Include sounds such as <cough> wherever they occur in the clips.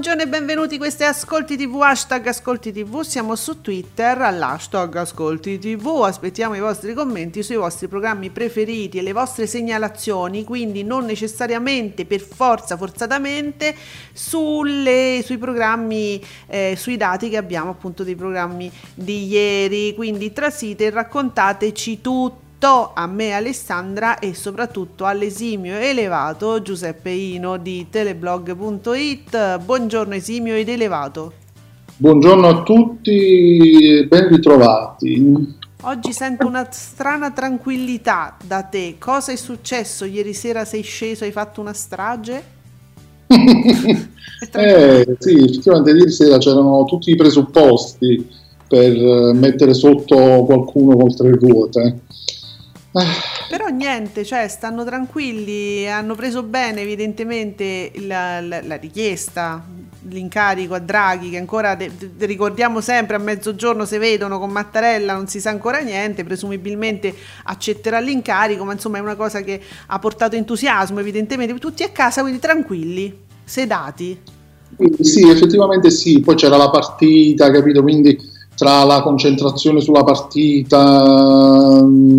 Buongiorno e benvenuti, questo è Ascolti TV, hashtag Ascolti TV, siamo su Twitter all'hashtag Ascolti TV, aspettiamo i vostri commenti sui vostri programmi preferiti e le vostre segnalazioni, quindi non necessariamente per forza, forzatamente, sulle, sui programmi, eh, sui dati che abbiamo appunto dei programmi di ieri, quindi trasite e raccontateci tutto a me Alessandra e soprattutto all'esimio elevato Giuseppe Ino di teleblog.it. Buongiorno esimio ed elevato. Buongiorno a tutti, ben ritrovati. Oggi sento una strana tranquillità da te. Cosa è successo? Ieri sera sei sceso, hai fatto una strage? <laughs> Eh, sì, effettivamente ieri sera c'erano tutti i presupposti per eh, mettere sotto qualcuno con tre ruote. Però niente, cioè stanno tranquilli, hanno preso bene evidentemente la, la- la richiesta, l'incarico a Draghi che ancora, de- de- ricordiamo sempre, a mezzogiorno se vedono con Mattarella non si sa ancora niente, presumibilmente accetterà l'incarico, ma insomma è una cosa che ha portato entusiasmo evidentemente, tutti a casa quindi tranquilli, sedati. Sì, effettivamente sì, poi c'era la partita, capito? Quindi tra la concentrazione sulla partita, mm,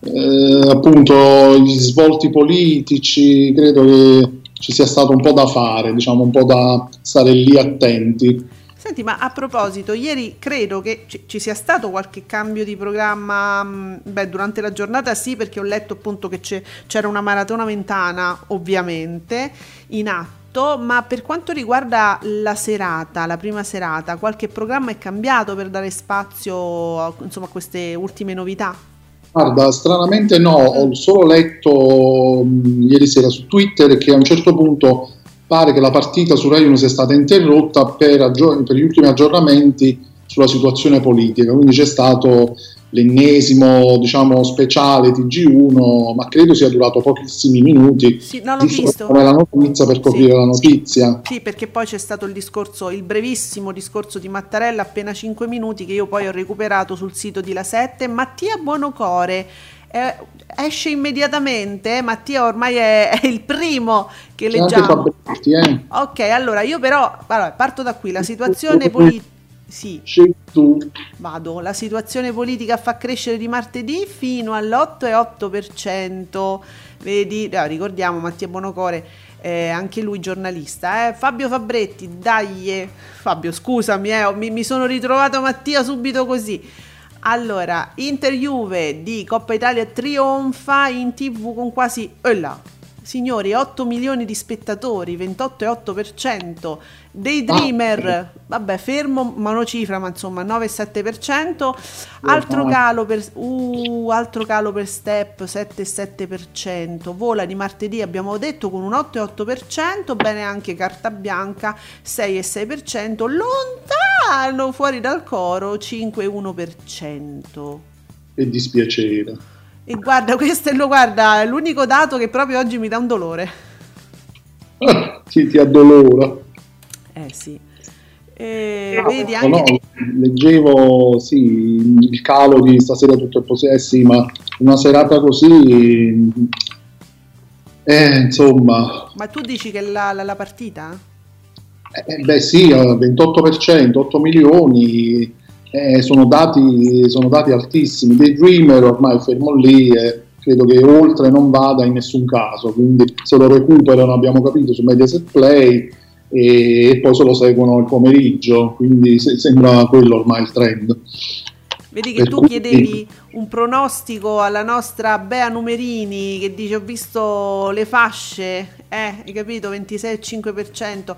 eh, appunto gli svolti politici, credo che ci sia stato un po' da fare, diciamo un po' da stare lì attenti. Senti, ma a proposito, ieri credo che ci, ci sia stato qualche cambio di programma, mh, beh, durante la giornata sì, perché ho letto appunto che c'era una maratona ventana, ovviamente, in atto, ma per quanto riguarda la serata, la prima serata, qualche programma è cambiato per dare spazio insomma, a queste ultime novità? Guarda, stranamente no, ho solo letto mh, ieri sera su Twitter che a un certo punto pare che la partita su Rai 1 sia stata interrotta per, aggio- per gli ultimi aggiornamenti sulla situazione politica, quindi c'è stato l'ennesimo diciamo, speciale TG1, ma credo sia durato pochissimi minuti. Sì, non l'ho visto. come la notizia per coprire Sì. la notizia. Sì, perché poi c'è stato il discorso, il brevissimo discorso di Mattarella, appena 5 minuti, che io poi ho recuperato sul sito di La 7. Mattia Buonocore eh, esce immediatamente, Mattia ormai è, è il primo che leggiamo. Fabretti, eh? Ok, allora io però allora, parto da qui, la situazione politica... Sì, Scegli tu. vado. La situazione politica fa crescere di martedì fino all'8,8%. Vedi, eh, ricordiamo Mattia Bonocore, eh, anche lui giornalista. eh. Fabio Fabretti, dai, eh. Fabio, scusami, eh, mi, mi sono ritrovato Mattia subito così. Allora, Inter Juve di Coppa Italia trionfa in tv con quasi... eh là, signori, 8 milioni di spettatori, 28,8%. Dei Dreamer, vabbè, fermo monocifra, ma insomma 9,7%. Altro calo per uh, altro calo per Step 7,7%. Vola di martedì abbiamo detto con un 8,8%, bene anche Carta Bianca 6,6%, lontano fuori dal coro 5,1%. Che dispiacere. E guarda, <laughs> questo è lo guarda, l'unico dato che proprio oggi mi dà un dolore. <laughs> Chi ti addolora? Eh sì. Eh, vedi anche no, leggevo sì, il calo di stasera tutto è eh sì, ma una serata così, eh, insomma, Ma tu dici che la, la- la partita? eh, beh sì, eh, 28%, 8 milioni, eh, sono, dati, sono dati altissimi. Dei Dreamer ormai fermo lì, eh, credo che oltre non vada in nessun caso, quindi se lo recuperano abbiamo capito su Mediaset Play e, e poi se lo seguono il pomeriggio, quindi se- sembra quello ormai il trend. Vedi che Per tu cui- chiedevi un pronostico alla nostra Bea Numerini che dice ho visto le fasce, eh, hai capito, 26,5%.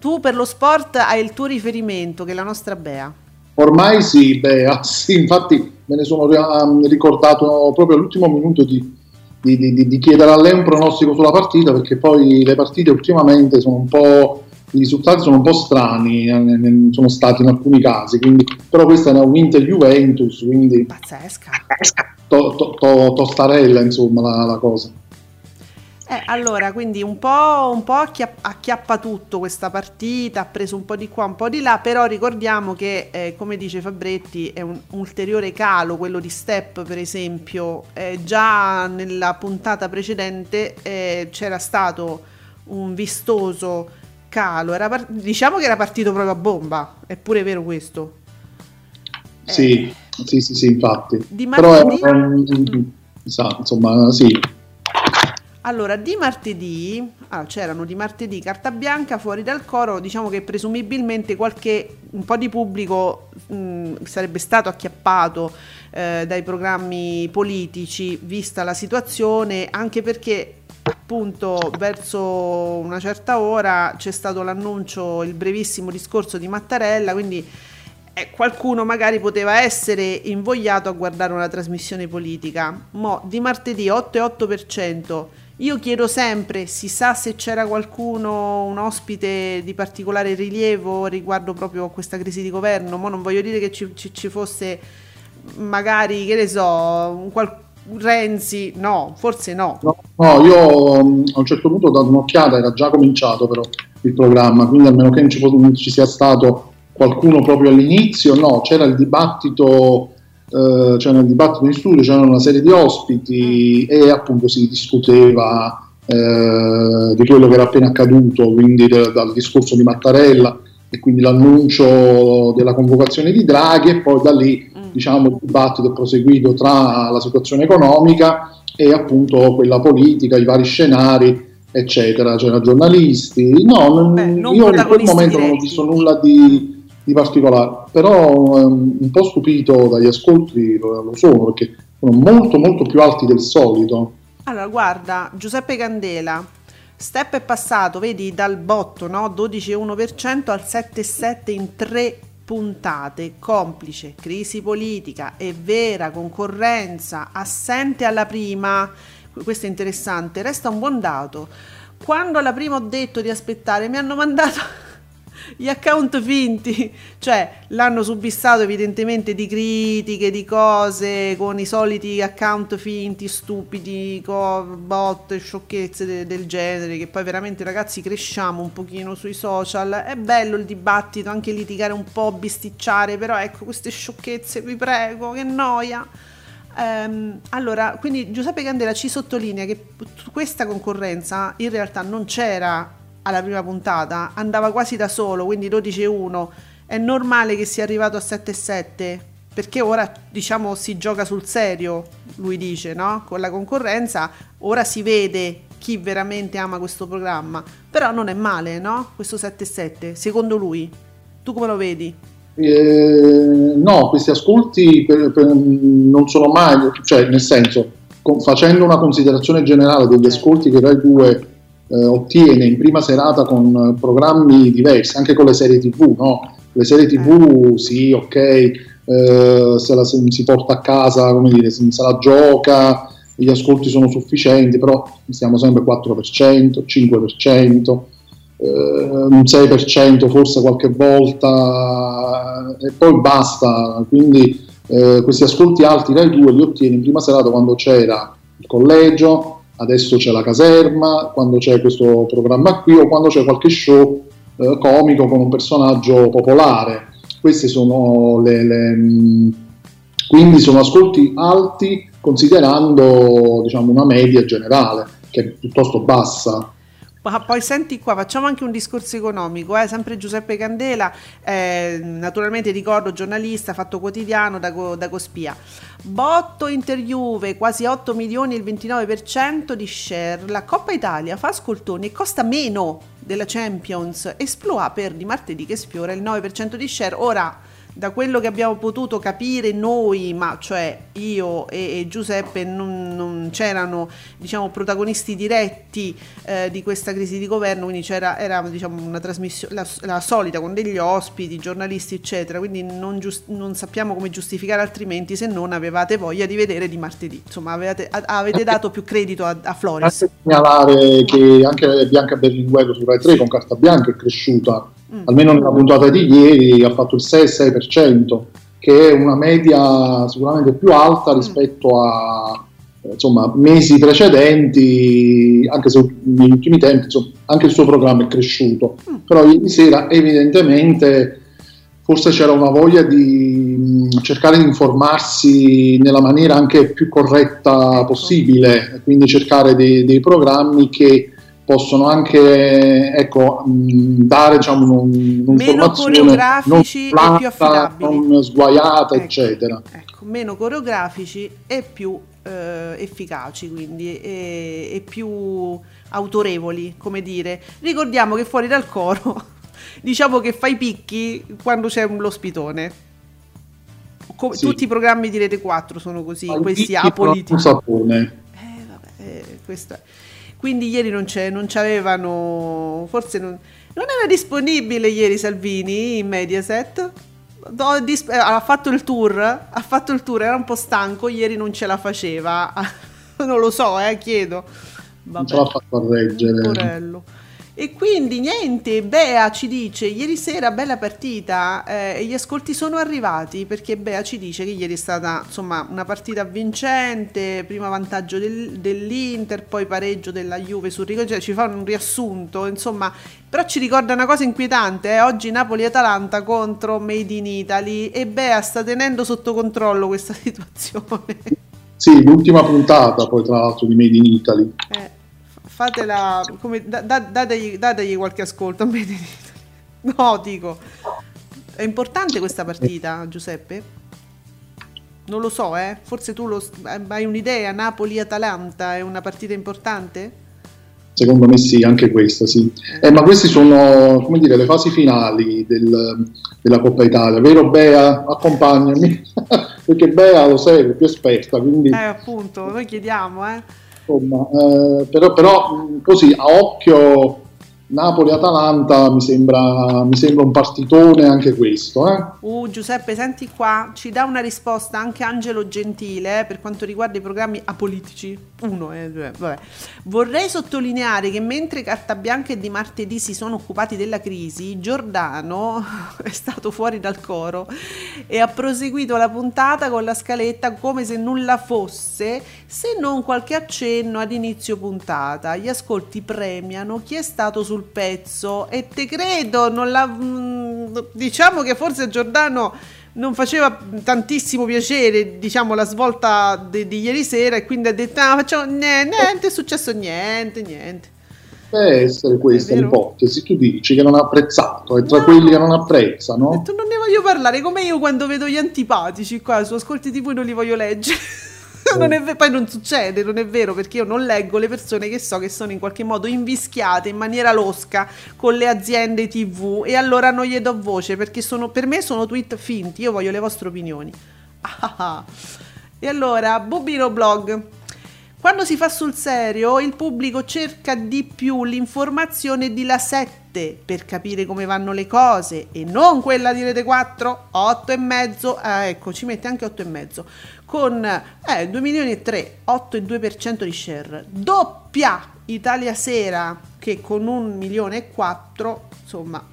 Tu per lo sport hai il tuo riferimento che è la nostra Bea. Ormai sì, Bea, <laughs> sì, infatti me ne sono ri- ricordato proprio all'ultimo minuto di, di- di- di- chiedere a lei un pronostico sulla partita perché poi le partite ultimamente sono un po', i risultati sono un po' strani, eh, sono stati in alcuni casi, quindi, però questa è un Inter-Juventus, quindi Pazzesca. to- to- to- tostarella insomma la, la cosa. Eh, allora, quindi un po', un po' acchiapp- acchiappa tutto questa partita, ha preso un po' di qua, un po' di là, però ricordiamo che, eh, come dice Fabretti, è un ulteriore calo, quello di Step per esempio, Eh, già nella puntata precedente eh, c'era stato un vistoso calo, era par- diciamo che era partito proprio a bomba, è pure vero questo. Sì, sì, sì, sì, infatti. Di Però martedì? è un- sa, insomma, sì, Allora, di martedì, ah, c'erano di martedì carta bianca fuori dal coro, diciamo che presumibilmente qualche, un po' di pubblico mh, sarebbe stato acchiappato eh, dai programmi politici vista la situazione, anche perché appunto verso una certa ora c'è stato l'annuncio, il brevissimo discorso di Mattarella, quindi eh, qualcuno magari poteva essere invogliato a guardare una trasmissione politica. Mo di martedì 8,8%. Io chiedo sempre, si sa se c'era qualcuno, un ospite di particolare rilievo riguardo proprio a questa crisi di governo. Mo non voglio dire che ci, ci- ci fosse magari, che ne so, un qual- Renzi, no, forse no. No, no, io mh, a un certo punto ho dato un'occhiata, era già cominciato però il programma, quindi almeno che non ci, fo- non ci sia stato qualcuno proprio all'inizio, no, c'era il dibattito, eh, c'era il dibattito in studio, c'erano una serie di ospiti e appunto si discuteva eh, di quello che era appena accaduto, quindi de- dal discorso di Mattarella e quindi l'annuncio della convocazione di Draghi e poi da lì diciamo, il dibattito è proseguito tra la situazione economica e appunto quella politica, i vari scenari, eccetera. C'erano giornalisti. No, non- Beh, non io in quel momento non ho diretti. visto nulla di, di particolare, però ehm, un po' stupito dagli ascolti lo, sono perché sono molto molto più alti del solito. Allora, guarda, Giuseppe Candela, Step è passato, vedi, dal botto, no? 12,1% al 7,7% in tre puntate, complice, crisi politica e vera concorrenza, assente alla prima, questo è interessante, resta un buon dato. Quando alla prima ho detto di aspettare, mi hanno mandato gli account finti, cioè l'hanno subissato evidentemente di critiche, di cose, con i soliti account finti, stupidi, bot, sciocchezze de- del genere, che poi veramente ragazzi cresciamo un pochino sui social, è bello il dibattito, anche litigare un po', bisticciare, però ecco queste sciocchezze, vi prego, che noia. Ehm, allora, quindi Giuseppe Candela ci sottolinea che questa concorrenza in realtà non c'era alla prima puntata, andava quasi da solo, quindi 12-1. È normale che sia arrivato a 7-7 perché ora diciamo si gioca sul serio, lui dice, no? Con la concorrenza ora si vede chi veramente ama questo programma, però non è male, no? Questo 7-7, secondo lui. Tu come lo vedi? Eh, no, questi ascolti per- per- non sono mai, cioè nel senso, con- facendo una considerazione generale degli ascolti che Rai 2 eh, ottiene in prima serata con eh, programmi diversi, anche con le serie TV, no? Le serie TV, sì, ok, eh, se la se si porta a casa, come dire, se se la gioca, gli ascolti sono sufficienti, però siamo sempre 4%, 5%, eh, un 6% forse qualche volta eh, e poi basta. Quindi eh, questi ascolti alti Rai 2 li ottiene in prima serata quando c'era il collegio, adesso c'è la caserma, quando c'è questo programma qui o quando c'è qualche show eh, comico con un personaggio popolare. Queste sono le, le, mh, quindi sono ascolti alti considerando diciamo, una media generale che è piuttosto bassa. Ma poi senti qua, facciamo anche un discorso economico, eh? sempre Giuseppe Candela, eh, naturalmente ricordo giornalista, fatto quotidiano da, da Cospia. Botto Inter Juve, quasi 8 milioni il 29% di share. La Coppa Italia fa ascoltoni e costa meno della Champions. Esploa per di martedì che sfiora il 9% di share. Ora, da quello che abbiamo potuto capire noi, ma cioè io e, e Giuseppe, non, non c'erano diciamo, protagonisti diretti eh, di questa crisi di governo, quindi c'era era, diciamo, una trasmissione, la, la solita con degli ospiti, giornalisti, eccetera, quindi non, gius- non sappiamo come giustificare altrimenti se non avevate voglia di vedere di martedì, insomma avevate, a- avete dato più credito a, a Floris. Anche segnalare che anche Bianca Berlinguer su Rai 3 con carta bianca è cresciuta, Mm. almeno nella puntata di ieri ha fatto il 6-6%, che è una media sicuramente più alta rispetto a eh, insomma, mesi precedenti, anche se negli ultimi tempi insomma, anche il suo programma è cresciuto. Però ieri sera evidentemente forse c'era una voglia di mh, cercare di informarsi nella maniera anche più corretta possibile, quindi cercare dei, dei programmi che possono anche ecco, mh, dare diciamo, un- un'informazione coreografici non e affidabili. non sguaiata, Ecco, eccetera. Ecco, meno coreografici e più eh, efficaci, quindi e, e più autorevoli, come dire. Ricordiamo che fuori dal coro, <laughs> diciamo che fai picchi quando c'è un- l'ospitone. Co- Sì. Tutti i programmi di Rete 4 sono così, Ma questi apolitici. Eh, vabbè, eh, questo è. Quindi ieri non, c'è, non c'avevano, forse non, non era disponibile ieri Salvini in Mediaset. Do- dis- eh, ha fatto il tour, ha fatto il tour, era un po' stanco, ieri non ce la faceva. <laughs> non lo so, eh, chiedo. Non Vabbè. ce l'ha fatto a reggere. Porello. E quindi niente, Bea ci dice, ieri sera bella partita eh, e gli ascolti sono arrivati perché Bea ci dice che ieri è stata insomma una partita vincente, prima vantaggio del- dell'Inter, poi pareggio della Juve sul rigore, cioè ci fa un riassunto, insomma, però ci ricorda una cosa inquietante, eh, oggi Napoli-Atalanta contro Made in Italy e Bea sta tenendo sotto controllo questa <laughs> situazione. Sì, l'ultima puntata poi tra l'altro di Made in Italy. Eh, fatela come da- da- dategli, dategli qualche ascolto no dico è importante questa partita Giuseppe? Non lo so eh. Forse tu lo, hai un'idea Napoli-Atalanta è una partita importante? Secondo me sì, anche questa sì. Eh, ma queste sono, come dire, le fasi finali del- della Coppa Italia, vero Bea? Accompagnami, <laughs> perché Bea lo sei, è più esperta, quindi eh appunto noi chiediamo eh insomma, eh, però, però mh, così a occhio Napoli-Atalanta mi sembra, mi sembra un partitone anche questo. Eh? Uh, Giuseppe, senti qua, ci dà una risposta anche Angelo Gentile eh, per quanto riguarda i programmi apolitici. Uno, eh. Vorrei sottolineare che mentre Carta Bianca e Di Martedì si sono occupati della crisi, Giordano <laughs> è stato fuori dal coro e ha proseguito la puntata con la scaletta come se nulla fosse, se non qualche accenno ad inizio puntata. Gli ascolti premiano chi è stato sul pezzo e te credo, non la, mm, diciamo che forse Giordano non faceva tantissimo piacere diciamo la svolta de- di ieri sera e quindi ha detto ah, facciamo niente, niente, è successo niente, niente. Deve essere questa l'ipotesi. Tu dici che non ha apprezzato, è tra No. quelli che non apprezzano. detto non ne voglio parlare, come io quando vedo gli antipatici qua su Ascolti TV non li voglio leggere. <laughs> Non è ve- poi non succede, non è vero, perché io non leggo le persone che so che sono in qualche modo invischiate in maniera losca con le aziende TV e allora non gli do voce perché sono, per me sono tweet finti, io voglio le vostre opinioni. Ah, ah. E allora, Bubino Blog. Quando si fa sul serio, il pubblico cerca di più l'informazione di La 7 per capire come vanno le cose e non quella di Rete 4, 8 e mezzo, ah, ecco, ci mette anche 8 e mezzo, con eh, 2 milioni e 3, 8,2% di share. Doppia Italia Sera che con 1 milione e 4, insomma,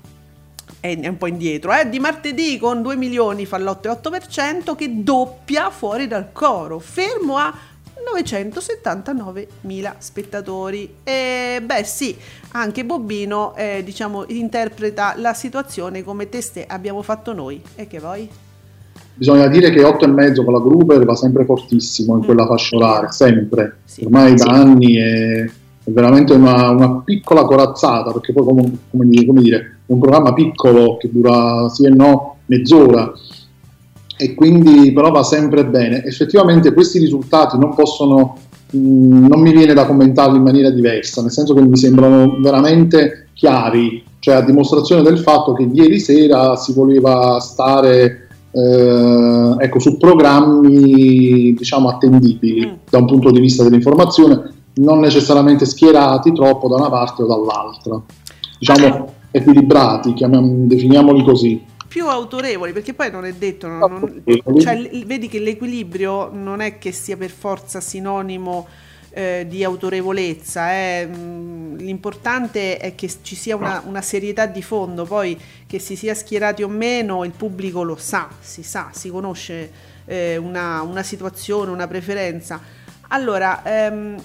è un po' indietro, eh? di martedì con 2 milioni fa l'8,8% che doppia fuori dal coro, fermo a 979 mila spettatori. E beh sì, anche Bobbino eh, diciamo interpreta la situazione come te ste abbiamo fatto noi. E che vuoi? Bisogna dire che 8 e mezzo con la Gruber va sempre fortissimo in Mm. quella fascia oraria, sempre. Sì. Ormai da Sì. anni è, veramente una, una piccola corazzata, perché poi come, come dire, come dire, è un programma piccolo che dura sì e no mezz'ora e quindi però va sempre bene. Effettivamente questi risultati non possono, mh, non mi viene da commentarli in maniera diversa, nel senso che mi sembrano veramente chiari, cioè a dimostrazione del fatto che ieri sera si voleva stare eh, ecco, su programmi diciamo attendibili Mm. da un punto di vista dell'informazione, non necessariamente schierati troppo da una parte o dall'altra, diciamo equilibrati, chiamiamo, definiamoli così. Più autorevoli, perché poi non è detto, non- non- cioè, vedi che l'equilibrio non è che sia per forza sinonimo eh, di autorevolezza, eh, l'importante è che ci sia una, una serietà di fondo, poi che si sia schierati o meno il pubblico lo sa, si sa, si conosce eh, una, una situazione, una preferenza. Allora, ehm,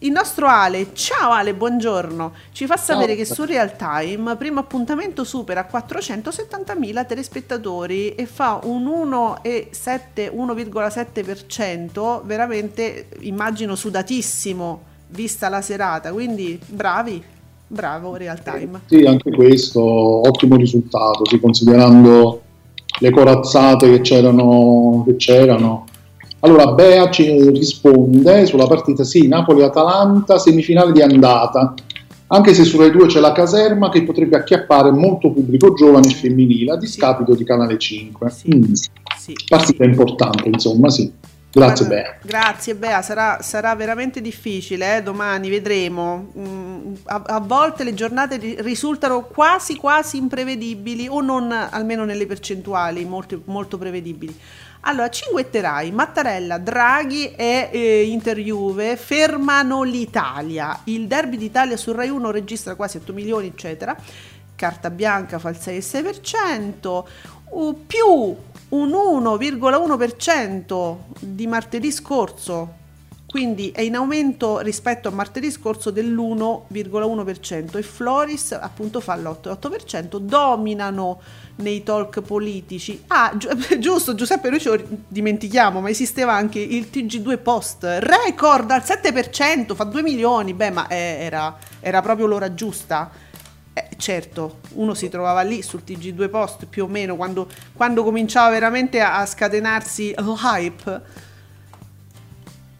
il nostro Ale, ciao Ale, buongiorno, ci fa sapere che su Real Time, primo appuntamento supera 470.000 telespettatori e fa un 1,7 1,7%, veramente immagino sudatissimo vista la serata, quindi bravi, bravo Real Time. Sì, anche questo, ottimo risultato, sì, considerando le corazzate che c'erano. Che c'erano. Allora, Bea ci risponde sulla partita, sì, Napoli-Atalanta, semifinale di andata, anche se su Rai 2 c'è la caserma che potrebbe acchiappare molto pubblico giovane e femminile a discapito di Canale 5. Sì. Mm, Sì. partita importante, insomma, sì. Grazie Bea. Grazie Bea, sarà, sarà veramente difficile, eh, domani vedremo. Mm, a, a volte le giornate ri- risultano quasi quasi imprevedibili o non almeno nelle percentuali molto, molto prevedibili. Allora, cinguetterai, Mattarella, Draghi e eh, Interjuve fermano l'Italia. Il derby d'Italia su Rai 1 registra quasi 8 milioni, eccetera. Carta bianca fa il 6,6%, uh, più un 1,1% di martedì scorso, quindi è in aumento rispetto a martedì scorso dell'1,1% e Floris appunto fa l'8,8%, dominano nei talk politici. Ah, gi- <laughs> giusto, Giuseppe, noi ce lo dimentichiamo, ma esisteva anche il TG2 Post, record al 7%, fa 2 milioni, beh, ma eh, era, era proprio l'ora giusta. Eh, certo, uno si trovava lì sul TG2 Post più o meno quando, quando cominciava veramente a, a scatenarsi l'hype.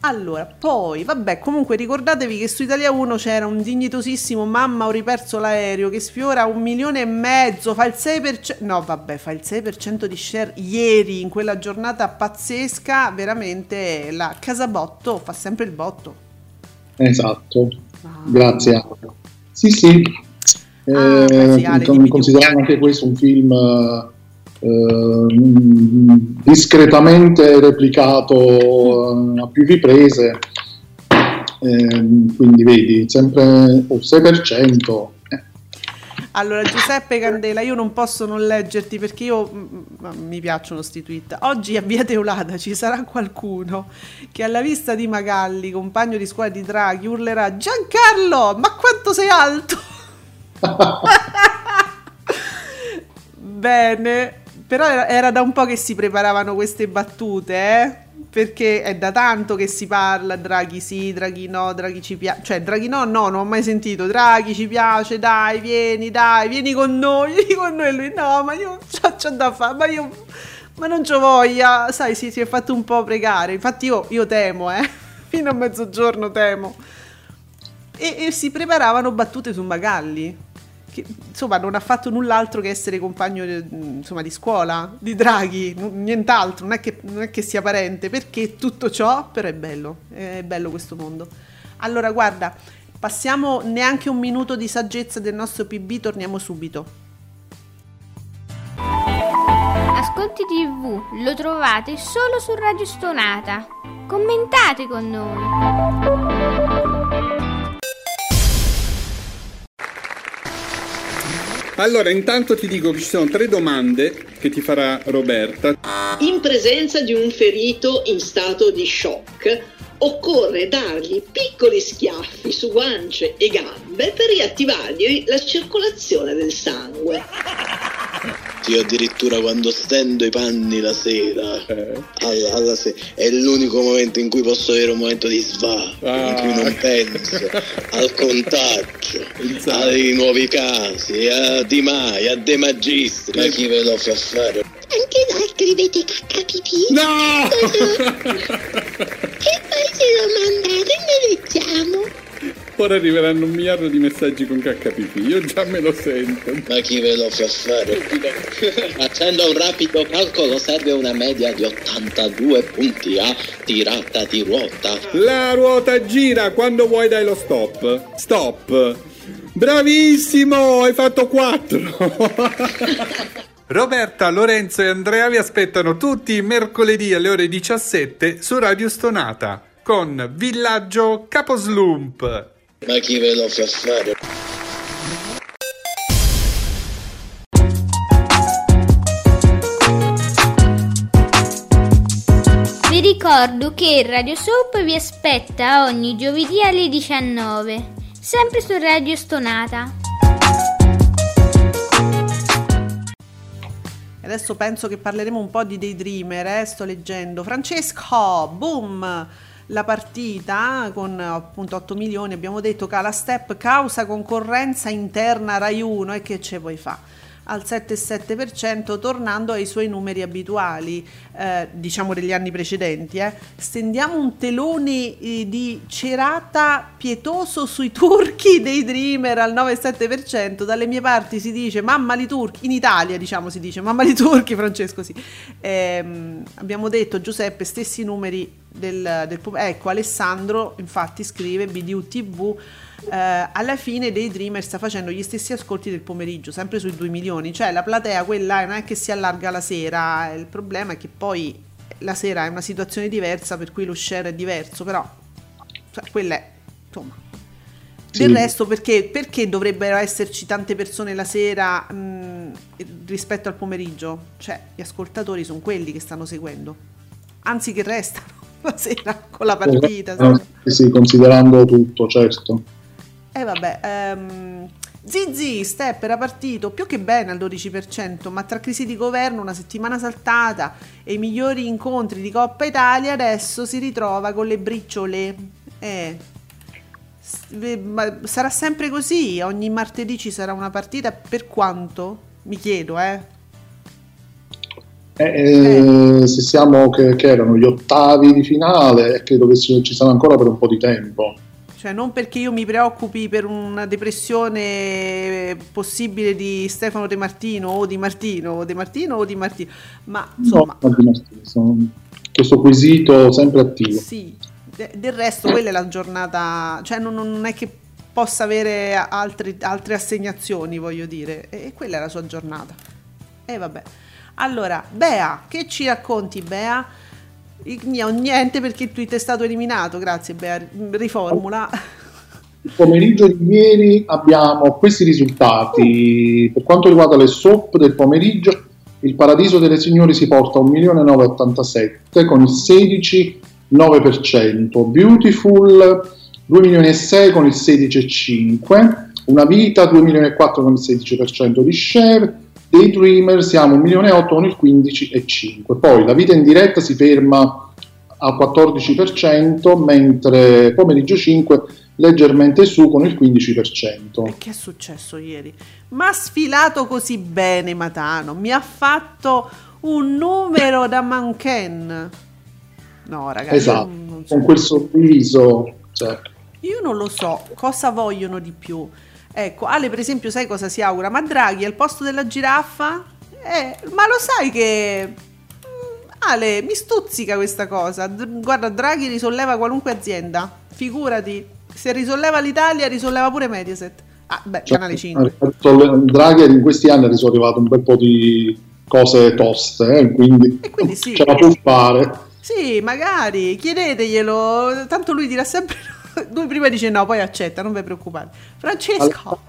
Allora, poi, vabbè, comunque ricordatevi che su Italia 1 c'era un dignitosissimo Mamma ho riperso l'aereo che sfiora un milione e mezzo, fa il 6%, no vabbè, fa il 6% di share ieri in quella giornata pazzesca, veramente la Casabotto fa sempre il botto. Esatto, Ah. grazie Ale. Sì, sì, Ah, Eh, sì, Ale, considerando anche questo un film discretamente replicato eh, a più riprese, Ehm, quindi vedi, sempre oh, 6%. eh, Allora, Giuseppe Candela, io non posso non leggerti perché io mm, mi piacciono sti tweet. Oggi a Via Teulada ci sarà qualcuno che alla vista di Magalli, compagno di squadra di Draghi, urlerà Giancarlo, ma quanto sei alto! <laughs> <laughs> Bene, però era, era da un po' che si preparavano queste battute, eh? Perché è da tanto che si parla, Draghi sì, Draghi no, Draghi ci piace, cioè Draghi no, no, non ho mai sentito, Draghi ci piace, dai, vieni, dai, vieni con noi, <laughs> vieni con noi, lui no, ma io c'ho, c'ho da fare, ma io, ma non c'ho voglia, sai, si, si è fatto un po' pregare, infatti io, io temo, eh, <laughs> fino a mezzogiorno temo. E, e si preparavano battute su Magalli che insomma non ha fatto null'altro che essere compagno insomma, di scuola di Draghi, n- nient'altro, non è, che, non è che sia parente, perché tutto ciò però è bello, è bello questo mondo. Allora guarda, passiamo neanche un minuto di saggezza del nostro PB, torniamo subito. Ascolti TV lo trovate solo su Radio Stonata. Commentate con noi. Allora, intanto ti dico che ci sono tre domande che ti farà Roberta. In presenza di un ferito in stato di shock, occorre dargli piccoli schiaffi su guance e gambe per riattivargli la circolazione del sangue. Io addirittura quando stendo i panni la sera, alla, alla se- è l'unico momento in cui posso avere un momento di svago, in Ah. cui non penso <laughs> al contagio, Pensavo. ai nuovi casi, a Di Maio, a De Magistri. Ma chi ve lo fa fare? Anche voi scrivete KKP No! <laughs> e poi ce lo mandate e ne leggiamo. Ora arriveranno un miliardo di messaggi con KPP, io già me lo sento. Ma chi ve lo fa fare? <laughs> Facendo un rapido calcolo serve una media di 82 punti a tirata di ruota. La ruota gira, quando vuoi dai lo stop. Stop. Bravissimo, hai fatto 4. <laughs> Roberta, Lorenzo e Andrea vi aspettano tutti i mercoledì alle ore 17 su Radio Stonata con Villaggio Caposlump. Ma chi ve lo fa fare? Vi ricordo che Radio Soap vi aspetta ogni giovedì alle 19, sempre su Radio Stonata. Adesso penso che parleremo un po' di Daydreamer, eh? sto leggendo. Francesco, boom! La partita con appunto 8 milioni, abbiamo detto cala step causa concorrenza interna Rai 1 e che ce vuoi fa? Al 7,7% tornando ai suoi numeri abituali, eh, diciamo degli anni precedenti. eh. Stendiamo un telone eh, di cerata pietoso sui turchi dei Dreamer al 9,7%. Dalle mie parti si dice mamma li turchi, in Italia diciamo si dice mamma li turchi, Francesco sì. Ehm, abbiamo detto Giuseppe, stessi numeri del, del ecco Alessandro infatti scrive BDU TV eh, alla fine dei Dreamer sta facendo gli stessi ascolti del pomeriggio sempre sui 2 milioni. Cioè la platea quella non è che si allarga la sera il problema è che poi la sera è una situazione diversa per cui lo share è diverso però cioè, quella è insomma. Del Sì. resto perché, perché dovrebbero esserci tante persone la sera mh, rispetto al pomeriggio? Cioè gli ascoltatori sono quelli che stanno seguendo anzi che restano <laughs> la sera con la partita Eh, sì, sì, considerando tutto, certo. e vabbè, ehm, Zizi, Step era partito più che bene al 12%, ma tra crisi di governo, una settimana saltata e i migliori incontri di Coppa Italia, adesso si ritrova con le briciole. Eh, eh, sarà sempre così? Ogni martedì ci sarà una partita? Per quanto? Mi chiedo, eh. Eh, eh, se siamo che, che erano gli ottavi di finale, credo che ci sarà ancora per un po' di tempo. Cioè, non perché io mi preoccupi per una depressione possibile di Stefano De Martino o di Martino o De Martino o di Martino, ma insomma, No, Martino, questo quesito sempre attivo. sì, de- del resto quella è la giornata, cioè non, non è che possa avere altri- altre assegnazioni, voglio dire, e quella è la sua giornata. E vabbè. Allora, Bea, che ci racconti, Bea? Niente perché il tweet è stato eliminato, grazie Bea, riformula. Il pomeriggio di ieri abbiamo questi risultati. Per quanto riguarda le soap del pomeriggio, il Paradiso delle Signori si porta a 1.987 con il 16,9%, Beautiful 2 milioni e 6 con il 16,5%, Una Vita 2 milioni e 4 con il 16% di share, Daydreamer siamo 1 milione e 8 con il 15,5%. Poi la vita in diretta si ferma al 14%, mentre pomeriggio 5 leggermente su con il 15%. Che è successo ieri? Ma ha sfilato così bene Matano, mi ha fatto un numero da manchen. No, ragazzi, Esatto, non so. con quel sorriso. cioè, Io non lo so cosa vogliono di più. Ecco, Ale per esempio sai cosa si augura? Ma Draghi al posto della giraffa? Eh, ma lo sai che... Mm, Ale, mi stuzzica questa cosa. Guarda, Draghi risolleva qualunque azienda. Figurati, se risolleva l'Italia, risolleva pure Mediaset. Ah, beh, cioè, Canale 5. Draghi in questi anni ha risollevato un bel po' di cose toste, eh, quindi, E quindi sì. ce la può fare. Sì, magari, chiedeteglielo, tanto lui dirà sempre no. <laughs> Lui prima dice no, poi accetta, non vi preoccupate. Francesco,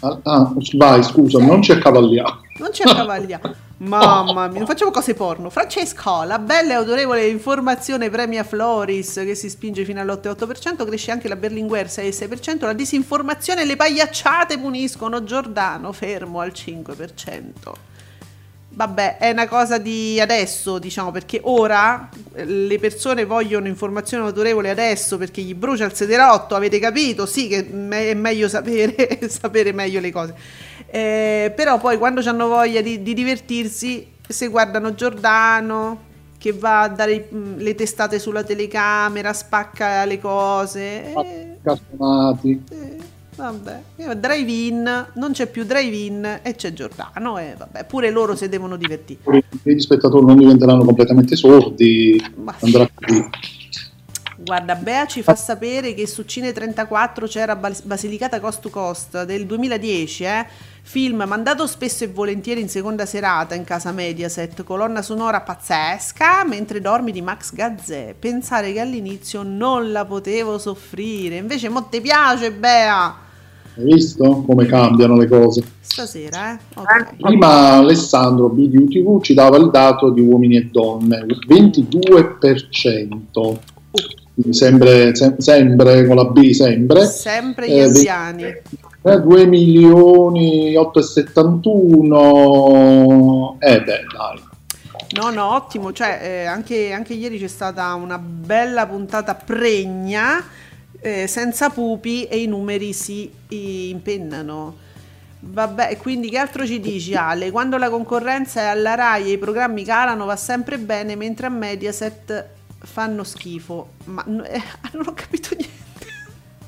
Ah, ah, vai, scusa, non ci accavalliamo. non ci accavagliamo. Mamma mia, non facciamo cose porno. Francesco, la bella e autorevole informazione premia Floris che si spinge fino all'88%, cresce anche la Berlinguer 6,6%, la disinformazione e le pagliacciate puniscono Giordano fermo al 5%. vabbè, è una cosa di adesso, diciamo, perché ora le persone vogliono informazioni autorevoli adesso perché gli brucia il sederotto, avete capito? Sì, che è meglio sapere, <laughs> sapere meglio le cose. Eh, però poi quando hanno voglia di, di divertirsi, se guardano Giordano che va a dare le testate sulla telecamera, spacca le cose. eh, Cartonati. Vabbè, eh, drive-in, non c'è più drive-in e c'è Giordano e vabbè, pure loro si devono divertire. Gli spettatori non diventeranno completamente sordi. Andrà così. Guarda, Bea ci fa sapere che su Cine 34 c'era Bas- Basilicata Cost to Cost del 2010, eh? film mandato spesso e volentieri in seconda serata in casa Mediaset, colonna sonora pazzesca, mentre dormi di Max Gazzè. Pensare che all'inizio non la potevo soffrire, invece mo ti piace Bea, Hai visto come cambiano le cose? stasera, eh? Ok. Prima Alessandro BDU TV ci dava il dato di uomini e donne, 22%. Quindi sempre, sem- sempre con la B, sempre. Sempre gli Eh, anziani. Eh, 2 milioni 871 eh beh dai No, no, ottimo, cioè eh, anche, anche ieri c'è stata una bella puntata pregna, eh, senza pupi e i numeri si impennano. Vabbè, quindi che altro ci dici Ale? Quando la concorrenza è alla RAI e i programmi calano va sempre bene, mentre a Mediaset fanno schifo. Ma eh, <laughs> non ho capito niente.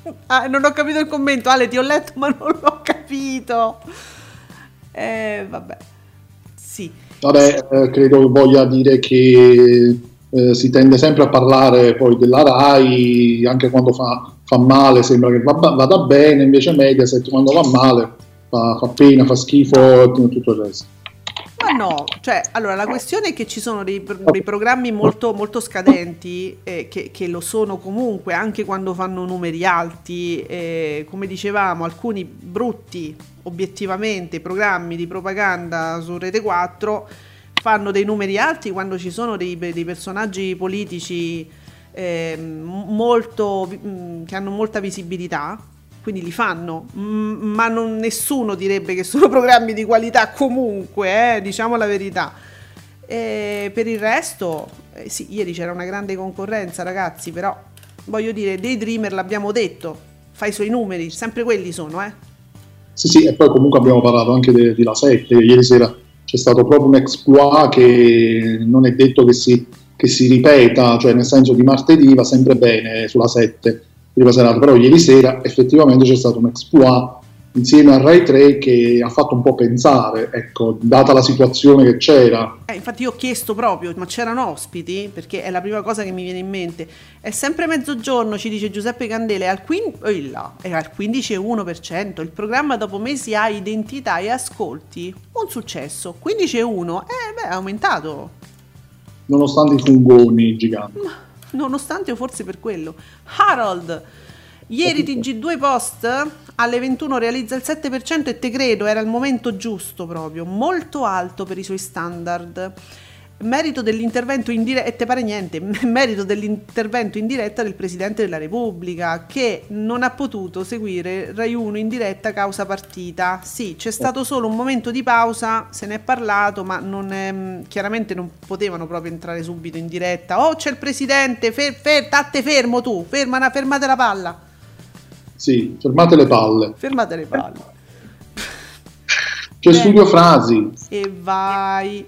<laughs> Ah, non ho capito il commento, Ale, ti ho letto ma non l'ho capito. Eh, vabbè. Sì. vabbè eh, credo voglia dire che eh, si tende sempre a parlare poi della RAI anche quando fa, fa male sembra che va- vada bene invece Mediaset quando va male fa, fa pena, fa schifo e tutto il resto. Ma no, cioè, allora la questione è che ci sono dei, dei programmi molto, molto scadenti, eh, che, che lo sono comunque anche quando fanno numeri alti, eh, come dicevamo, alcuni brutti, obiettivamente, programmi di propaganda su Rete 4 fanno dei numeri alti quando ci sono dei, dei personaggi politici ehm, molto, mm, che hanno molta visibilità, quindi li fanno, ma non, nessuno direbbe che sono <laughs> programmi di qualità comunque, eh, diciamo la verità. E per il resto, eh, sì, ieri c'era una grande concorrenza, ragazzi, però voglio dire, Daydreamer l'abbiamo detto, fa i suoi numeri, sempre quelli sono, eh. Sì, sì, e poi comunque abbiamo parlato anche de- di La 7, ieri sera c'è stato proprio un exploit che non è detto che si, che si ripeta, cioè nel senso di martedì va sempre bene sulla 7, prima serata, però ieri sera effettivamente c'è stato un exploit insieme a Rai 3 che ha fatto un po' pensare, ecco, data la situazione che c'era. Eh, infatti io ho chiesto proprio, ma c'erano ospiti? Perché è la prima cosa che mi viene in mente. È sempre mezzogiorno, ci dice Giuseppe Candele, è al, quin- eh, là, è al 15,1%. Il programma dopo mesi ha identità e ascolti. Un successo. 15,1%. Eh beh, è aumentato. Nonostante i fungoni giganti. Nonostante o forse per quello. Harold, ieri TG2 Post alle 21 realizza il 7% e te credo, era il momento giusto proprio, molto alto per i suoi standard. Merito dell'intervento in diretta, e te pare niente, <laughs> merito dell'intervento in diretta del Presidente della Repubblica che non ha potuto seguire Rai 1 in diretta causa partita. Sì, c'è stato solo un momento di pausa, se ne è parlato, ma non è- chiaramente non potevano proprio entrare subito in diretta. Oh, c'è il Presidente, fer, fer, tatte fermo tu, ferma, fermate la palla, Sì, fermate le palle. fermate le palle. C'è Bene. Studio Frasi, E vai.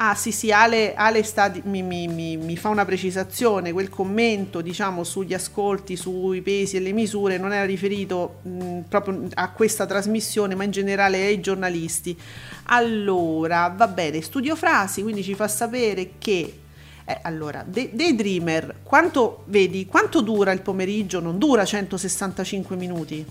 Ah sì sì, Ale, Ale sta mi, mi- mi- mi fa una precisazione, quel commento diciamo sugli ascolti, sui pesi e le misure non era riferito mh, proprio a questa trasmissione ma in generale ai giornalisti. Allora, va bene, studio frasi, quindi ci fa sapere che... eh, allora, De- Daydreamer, quanto, vedi, quanto dura il pomeriggio? Non dura 165 minuti?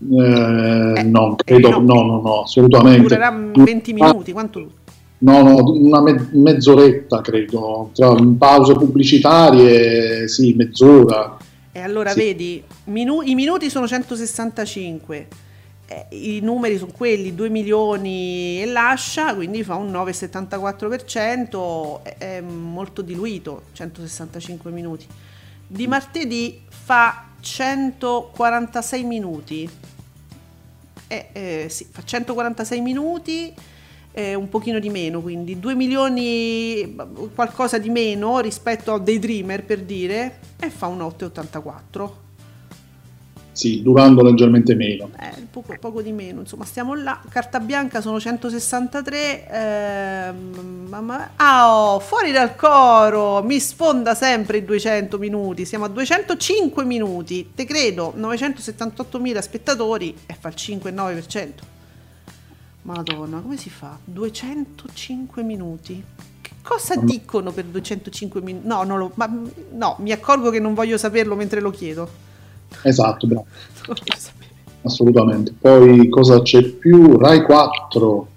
eh, no, credo, no, no, no, assolutamente. Durerà mm, 20 minuti? Quanto? No, no, una me- mezz'oretta credo, tra pause pubblicitarie, sì, mezz'ora. E allora Sì. vedi, minu- i minuti sono 165, eh, i numeri sono quelli, 2 milioni e lascia, quindi fa un 9,74%, è, molto diluito, 165 minuti. Di martedì fa 146 minuti. Eh, eh, sì, fa 146 minuti eh, un pochino di meno, quindi 2 milioni qualcosa di meno rispetto a Daydreamer per dire e fa un 8,84. Sì, durando leggermente meno. Eh, poco, poco di meno, insomma, stiamo là. Carta bianca sono 163. ehm, mamma- Ah, oh, fuori dal coro! Mi sfonda sempre i 200 minuti. Siamo a 205 minuti. Te credo, 978.000 spettatori e fa il 5,9%. Madonna, come si fa? 205 minuti. Che cosa dicono per 205 minuti? No, non lo- ma- no, mi accorgo che non voglio saperlo mentre lo chiedo. Esatto, bravo. <laughs> Assolutamente. Poi cosa c'è più? Rai 4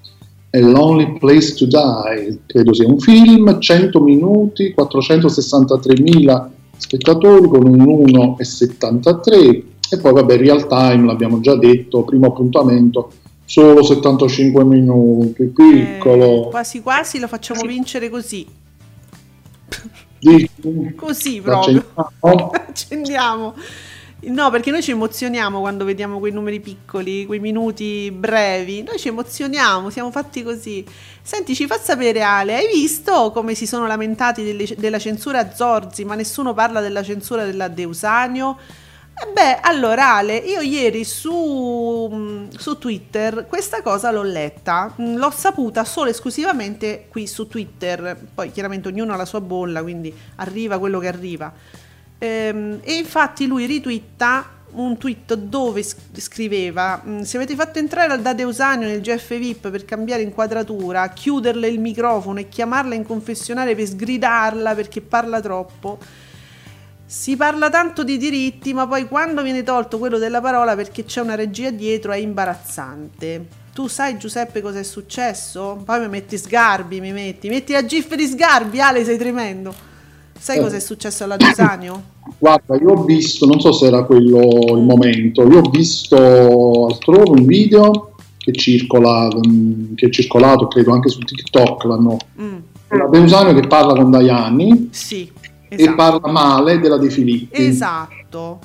è Lonely Place to Die, credo sia un film, 100 minuti, 463.000 spettatori con un 1,73 e poi vabbè real time, l'abbiamo già detto, primo appuntamento, solo 75 minuti, piccolo. Eh, quasi quasi lo facciamo vincere così. Dici, Così proprio. <laughs> accendiamo? Accendiamo. No, perché noi ci emozioniamo quando vediamo quei numeri piccoli, quei minuti brevi. Noi ci emozioniamo, siamo fatti così. Senti, ci fa sapere Ale, hai visto come si sono lamentati delle- della censura a Zorzi, ma nessuno parla della censura della Deusanio? E beh, allora Ale, io ieri su, mm, su Twitter questa cosa l'ho letta, Mm, l'ho saputa solo e esclusivamente qui su Twitter, poi chiaramente ognuno ha la sua bolla, quindi arriva quello che arriva. Ehm, e infatti lui ritwitta un tweet dove scriveva "Mm, se avete fatto entrare da Deusanio nel GF VIP per cambiare inquadratura, chiuderle il microfono e chiamarla in confessionale per sgridarla perché parla troppo, si parla tanto di diritti, ma poi quando viene tolto quello della parola perché c'è una regia dietro è imbarazzante. Tu sai Giuseppe cosa è successo? Poi mi metti Sgarbi, mi metti, metti la gif di Sgarbi, Ale sei tremendo. Sai Eh. cosa è successo alla Dusanio? <coughs> Guarda, io ho visto, non so se era quello il momento, io ho visto altrove un video che circola, mm, che è circolato, credo anche su TikTok, l'hanno Mm, la Beusano che parla con Daiani sì, e esatto. parla male della De Filippi. Esatto.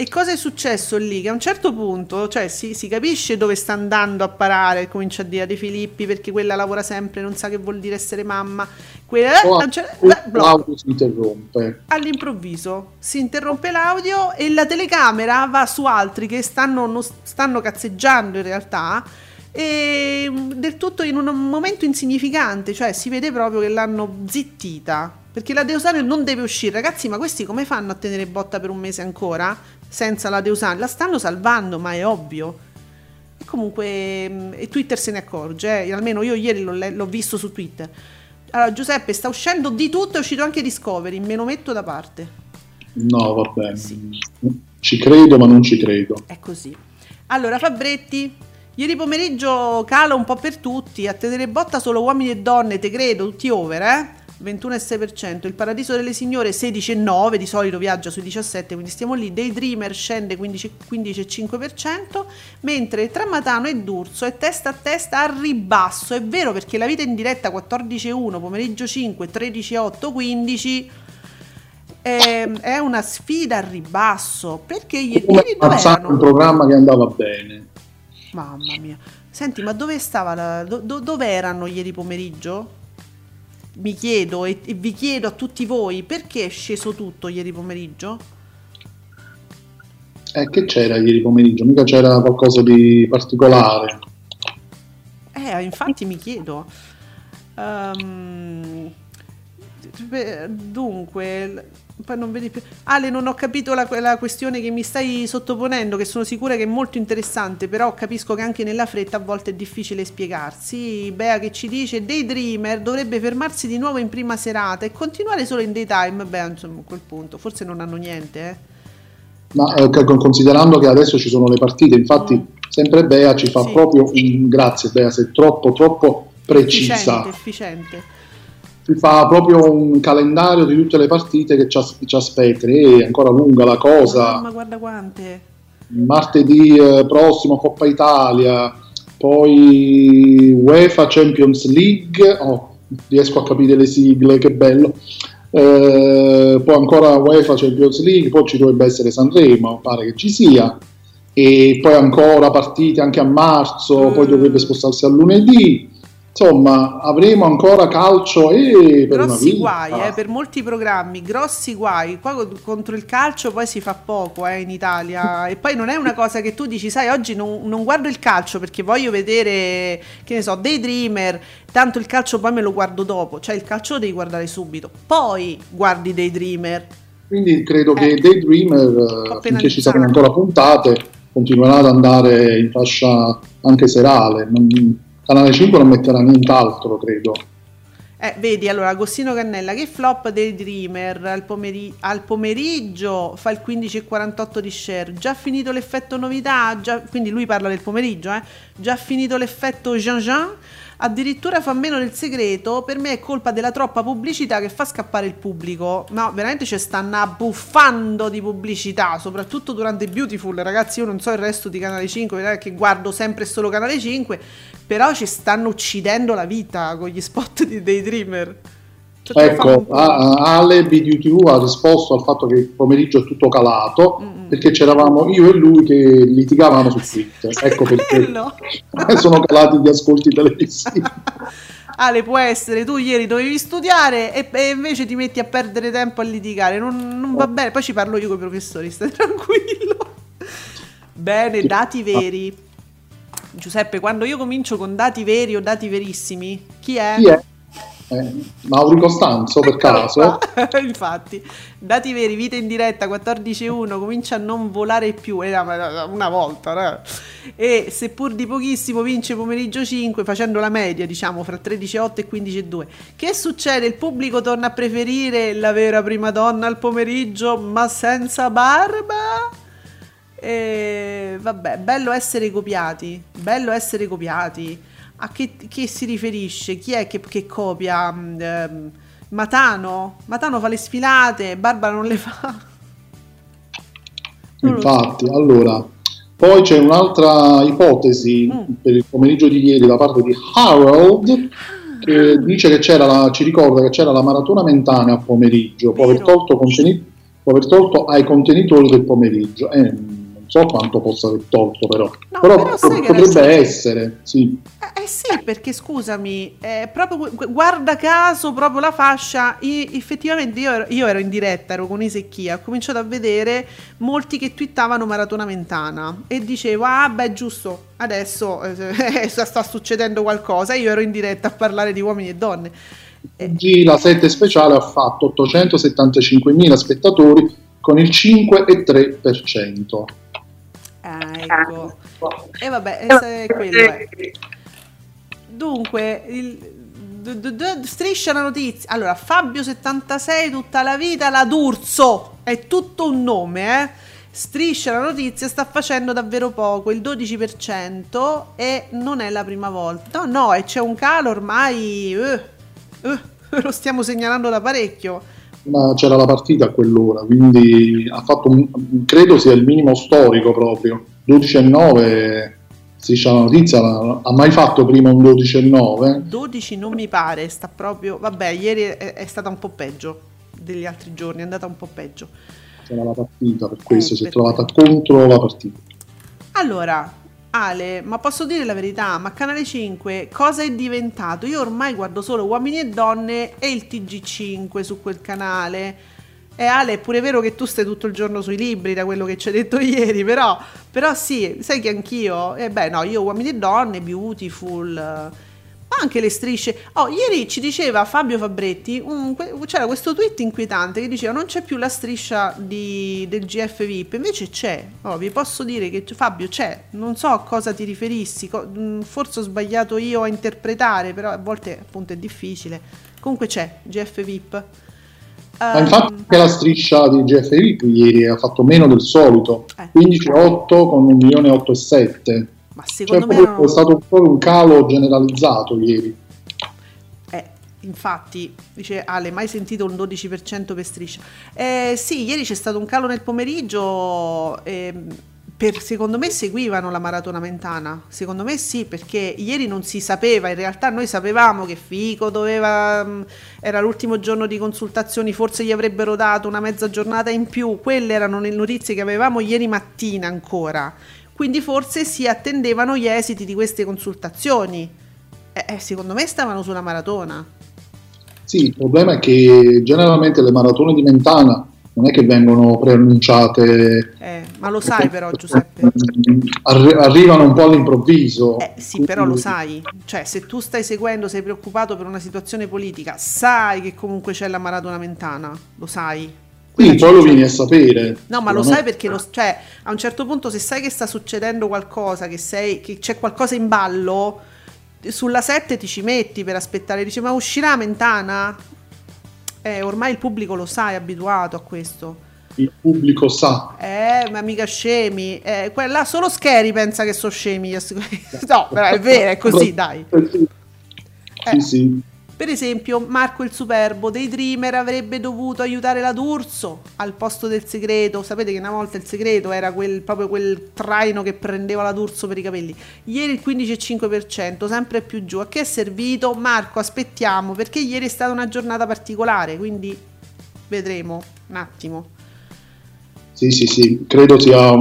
E cosa è successo lì? Che a un certo punto, cioè, si, si capisce dove sta andando a parare, comincia a dire a De Filippi perché quella lavora sempre, non sa che vuol dire essere mamma. Quella, un cer- beh, blocco. l'audio si interrompe. all'improvviso si interrompe l'audio e la telecamera va su altri che stanno, non stanno cazzeggiando in realtà e mm, del tutto in un momento insignificante, cioè si vede proprio che l'hanno zittita. Perché la Deusanio non deve uscire, ragazzi, ma questi come fanno a tenere botta per un mese ancora senza la Deusanio? La stanno salvando, ma è ovvio. E comunque mm, e Twitter se ne accorge, eh, almeno io ieri l'ho, l'ho visto su Twitter. Allora, Giuseppe, sta uscendo di tutto, è uscito anche Discovery, me lo metto da parte. No, vabbè, ci credo ma non ci credo. È così. Allora, Fabretti, ieri pomeriggio cala un po' per tutti, a tenere botta solo uomini e donne, te credo, tutti over, eh? 21,6%, il Paradiso delle Signore 16,9%, di solito viaggia sui 17%, quindi stiamo lì, Daydreamer scende 15 15,5%, mentre Tramatano e D'Urso è testa a testa a ribasso, è vero perché la vita in diretta 14,1, pomeriggio 5, 13,8, 15 ehm, è una sfida a ribasso, perché ieri, dove erano? un programma che andava bene. Mamma mia. Senti, ma dove stava la, do- do- dove erano ieri pomeriggio? Mi chiedo e, e vi chiedo a tutti voi perché è sceso tutto ieri pomeriggio? Eh, che c'era ieri pomeriggio? Mica c'era qualcosa di particolare. Eh, infatti mi chiedo. Beh, dunque, poi non vedi più. Ale, non ho capito la, la questione che mi stai sottoponendo, che sono sicura che è molto interessante, però capisco che anche nella fretta a volte è difficile spiegarsi. Bea che ci dice Daydreamer dovrebbe fermarsi di nuovo in prima serata e continuare solo in daytime. Beh, insomma, a quel punto, forse non hanno niente, eh. Ma eh, considerando che adesso ci sono le partite, infatti sempre Bea ci fa Mm. Sì. proprio un grazie Bea, sei troppo troppo precisa. Efficiente, efficiente. Ci fa proprio un calendario di tutte le partite che ci, as- ci aspettano. E ancora lunga la cosa. Mamma, guarda quante. martedì eh, prossimo Coppa Italia, poi UEFA Champions League, oh, riesco a capire le sigle, che bello. Eh, poi ancora UEFA Champions League, poi ci dovrebbe essere Sanremo, pare che ci sia, e poi ancora partite anche a marzo, poi dovrebbe spostarsi a lunedì. Insomma avremo ancora calcio e per grossi guai eh, per molti programmi, grossi guai. Qua co- contro il calcio poi si fa poco eh, in Italia. e poi non è una cosa che tu dici, sai, oggi non, non guardo il calcio perché voglio vedere, che ne so, dei dreamer. Tanto il calcio poi me lo guardo dopo. Cioè il calcio lo devi guardare subito. Poi guardi dei dreamer. Quindi credo che Eh. Daydreamer, eh, po' finché ci penalizzato. saranno ancora puntate, continuerà ad andare in fascia anche serale. Non- Canale 5 non metterà nient'altro, credo. Eh, vedi, allora Agostino Cannella, che flop dei Dreamer al, pomeri- al pomeriggio fa il 15,48 di share, già finito l'effetto novità, già- quindi lui parla del pomeriggio, eh? già finito l'effetto Jean Jean, addirittura fa meno del segreto, per me è colpa della troppa pubblicità che fa scappare il pubblico, no, veramente ci stanno abbuffando di pubblicità, soprattutto durante Beautiful, ragazzi, io non so il resto di Canale 5, vedete che guardo sempre solo Canale 5, però ci stanno uccidendo la vita con gli spot di Daydreamer. Ecco, Ale BDTV ha risposto al fatto che il pomeriggio è tutto calato Mm, perché c'eravamo io e lui che litigavamo su Twitter. Ecco perché <laughs> <laughs> sono calati gli ascolti televisivi. <laughs> Ale, può essere, tu ieri dovevi studiare e, e invece ti metti a perdere tempo a litigare, non, non va bene, poi ci parlo io con i professori, stai tranquillo. Bene, dati veri. Giuseppe, quando io comincio con dati veri o dati verissimi, chi è? Chi è? Eh, Mauri Costanzo per caso? <laughs> Infatti, dati veri, vita in diretta 14.1, comincia a non volare più, eh, ma- una volta, no? e seppur di pochissimo vince pomeriggio 5 facendo la media, diciamo, fra 13.8 e 15.2. Che succede? Il pubblico torna a preferire la vera prima donna al pomeriggio, ma senza barba? E vabbè, bello essere copiati, bello essere copiati. A che, che si riferisce? Chi è che, che copia? Mm, ehm, Matano? Matano fa le sfilate, Barbara non le fa. Non lo so. Infatti, allora, poi c'è un'altra ipotesi Mm. per il pomeriggio di ieri da parte di Harold che dice che c'era la, ci ricorda che c'era la maratona mentana a pomeriggio, può aver tolto, può aver tolto ai contenitori del pomeriggio. Eh, so quanto possa aver tolto però, No, però, però potrebbe adesso- essere, sì. Eh, eh sì, perché scusami, eh, proprio gu- guarda caso, proprio la fascia, i- effettivamente io ero, io ero in diretta, ero con Isecchia, ho cominciato a vedere molti che twittavano Maratona Mentana e dicevo, ah beh giusto, adesso eh, <laughs> sta succedendo qualcosa, io ero in diretta a parlare di uomini e donne. Eh, Oggi la 7 speciale ha fatto 875.000 spettatori con il 5,3%. Ah, ecco. E vabbè, eh, se- quello è. Dunque, il, striscia la notizia. Allora, Fabio76 tutta la vita la D'Urso. È tutto un nome, eh. Striscia la notizia sta facendo davvero poco, il 12% e non è la prima volta. No, no, e c'è un calo ormai eh, eh, <laughs> lo stiamo segnalando da parecchio. Ma c'era la partita a quell'ora, quindi ha fatto un, credo sia il minimo storico proprio. 12,9 striscia la notizia, la- ha mai fatto prima un 12,9? 12 non mi pare, sta proprio... Vabbè, ieri è, è stata un po' peggio degli altri giorni, è andata un po' peggio. C'era la partita, per questo Eh, si è trovata contro la partita. Allora, Ale, ma posso dire la verità, ma Canale 5 cosa è diventato? Io ormai guardo solo Uomini e Donne e il TG5 su quel canale. E Ale, è pure vero che tu stai tutto il giorno sui libri, da quello che ci hai detto <laughs> ieri, però, però sì, sai che anch'io, e beh no, io Uomini e Donne, Beautiful, eh, anche le strisce. Oh, ieri ci diceva Fabio Fabretti, un- c'era questo tweet inquietante che diceva non c'è più la striscia di- del GF VIP, invece c'è. Oh, vi posso dire che Fabio c'è, non so a cosa ti riferissi, mh, forse ho sbagliato io a interpretare, però a volte appunto è difficile. Comunque c'è GF VIP. Ma Ehm, infatti anche la striscia di GFI ieri ha fatto meno del solito, Eh. 15,8 con 1.807. ma secondo me proprio non- è stato proprio un calo generalizzato ieri. Eh, infatti, dice Ale, mai sentito un 12% per striscia? Eh, sì, ieri c'è stato un calo nel pomeriggio. ehm, per- secondo me seguivano la maratona mentana. Secondo me sì, perché ieri non si sapeva. In realtà noi sapevamo che Fico doveva. mh, era l'ultimo giorno di consultazioni, forse gli avrebbero dato una mezza giornata in più. Quelle erano le notizie che avevamo ieri mattina ancora. Quindi forse si attendevano gli esiti di queste consultazioni. Eh, eh, secondo me stavano sulla maratona. Sì, il problema è che generalmente le maratone di Mentana non è che vengono preannunciate, Eh, ma lo sai però Giuseppe. arri- arrivano un po' all'improvviso. Eh, sì, però lo sai. Cioè, se tu stai seguendo, sei preoccupato per una situazione politica, sai che comunque c'è la maratona mentana. Lo sai. Quella poi lo vieni a sapere. No, ma lo sai perché lo, cioè, a un certo punto se sai che sta succedendo qualcosa, che, sei, che c'è qualcosa in ballo, sulla 7 ti ci metti per aspettare, dici ma uscirà Mentana? Eh, ormai il pubblico lo sa, è abituato a questo. Il pubblico sa. Eh, ma mica scemi. Eh, quella, solo Scary pensa che sono scemi. <laughs> no, però è vero, è così, <laughs> dai. Sì, sì. Per esempio, Marco il Superbo dei Dreamer avrebbe dovuto aiutare la D'Urso al posto del segreto. Sapete che una volta il segreto era quel, proprio quel traino che prendeva la D'Urso per i capelli. Ieri il 15,5%, sempre più giù. A che è servito? Marco, aspettiamo, perché ieri è stata una giornata particolare, quindi vedremo un attimo. Sì, sì, sì, credo sia,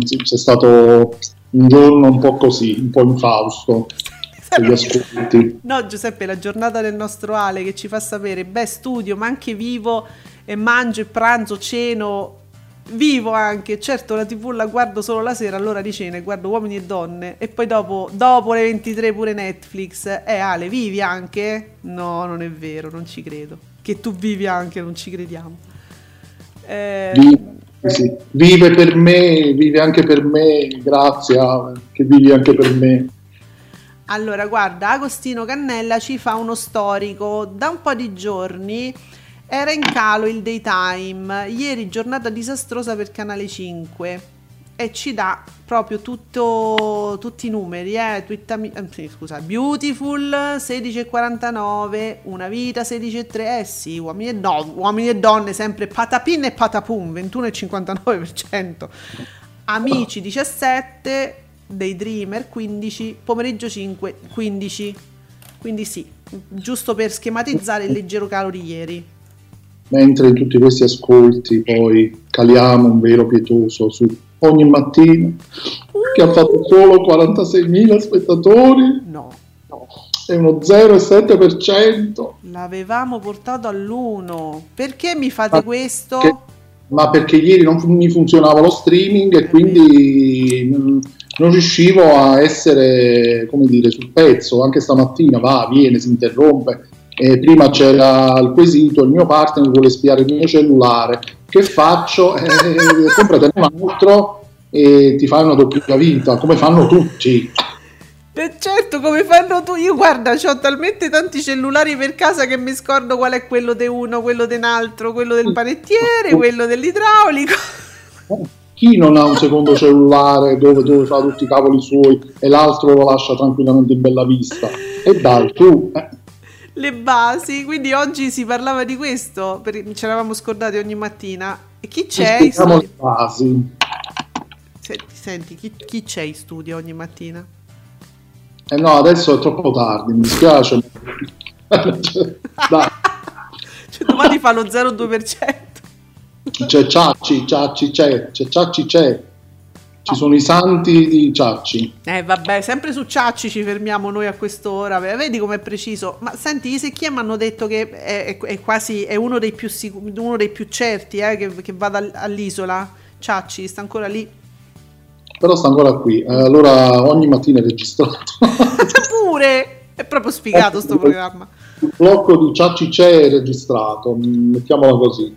sì, sia stato un giorno un po' così, un po' infausto ascolti. No, Giuseppe, la giornata del nostro Ale che ci fa sapere, beh, studio, ma anche vivo e mangio e pranzo, ceno, vivo anche. Certo, la TV la guardo solo la sera, allora di cena guardo uomini e donne. E poi dopo, dopo le 23 pure Netflix. Eh, Ale, vivi anche? No, non è vero, non ci credo. Che tu vivi anche, non ci crediamo. Eh, Vive, sì, vive per me, vive anche per me, grazie a- che vivi anche per me. Allora, guarda, Agostino Cannella ci fa uno storico. Da un po' di giorni era in calo il daytime. Ieri giornata disastrosa per Canale 5. E ci dà proprio tutto, tutti i numeri, eh. Twittami- eh, scusa, Beautiful 16,49, Una vita 16,3, eh sì, uomini e, no, uomini e donne sempre patapin e patapum, 21,59%. Amici 17, dei Dreamer 15, pomeriggio 5, 15. Quindi sì, giusto per schematizzare il leggero calo di ieri. Mentre in tutti questi ascolti poi caliamo un velo pietoso su ogni mattina che ha fatto solo 46.000 spettatori No, è uno 0,7%. l'avevamo portato all'1. Perché mi fate Ma questo? che- ma perché ieri non mi funzionava lo streaming e È quindi mm, non riuscivo a essere, come dire, sul pezzo. Anche stamattina va, viene, si interrompe. E prima c'era il quesito, il mio partner vuole spiare il mio cellulare. Che faccio? <laughs> Eh, compratene un altro e ti fai una doppia vita, come fanno tutti. E certo, come fanno tu? Io guarda, ho talmente tanti cellulari per casa che mi scordo qual è quello di uno, quello di un altro, quello del panettiere, <laughs> quello dell'idraulico. Chi non ha un secondo cellulare dove, dove fa tutti i cavoli suoi e l'altro lo lascia tranquillamente in bella vista? E dai, tu, eh, le basi. Quindi oggi si parlava di questo, perché ci eravamo scordati ogni mattina. E chi c'è studio? le basi. Senti, senti, chi, chi c'è in studio ogni mattina? Eh no, adesso è troppo tardi, mi dispiace. <laughs> Cioè, domani fa lo 0,2%. C'è Ciacci, Ciacci c'è, c'è Ciacci c'è. Ci sono i santi di Ciacci. Eh vabbè, sempre su Ciacci ci fermiamo noi a quest'ora. Ve- Vedi com'è preciso. Ma senti, i secchia mi hanno detto che è, è- quasi è uno dei più, sicu- uno dei più certi eh, che, che vada all- all'isola. Ciacci sta ancora lì. Però sta ancora qui. Eh, allora ogni mattina è registrato. <laughs> Pure! È proprio sfigato sto <laughs> programma. Il blocco di Ciacci c'è registrato, mettiamola così.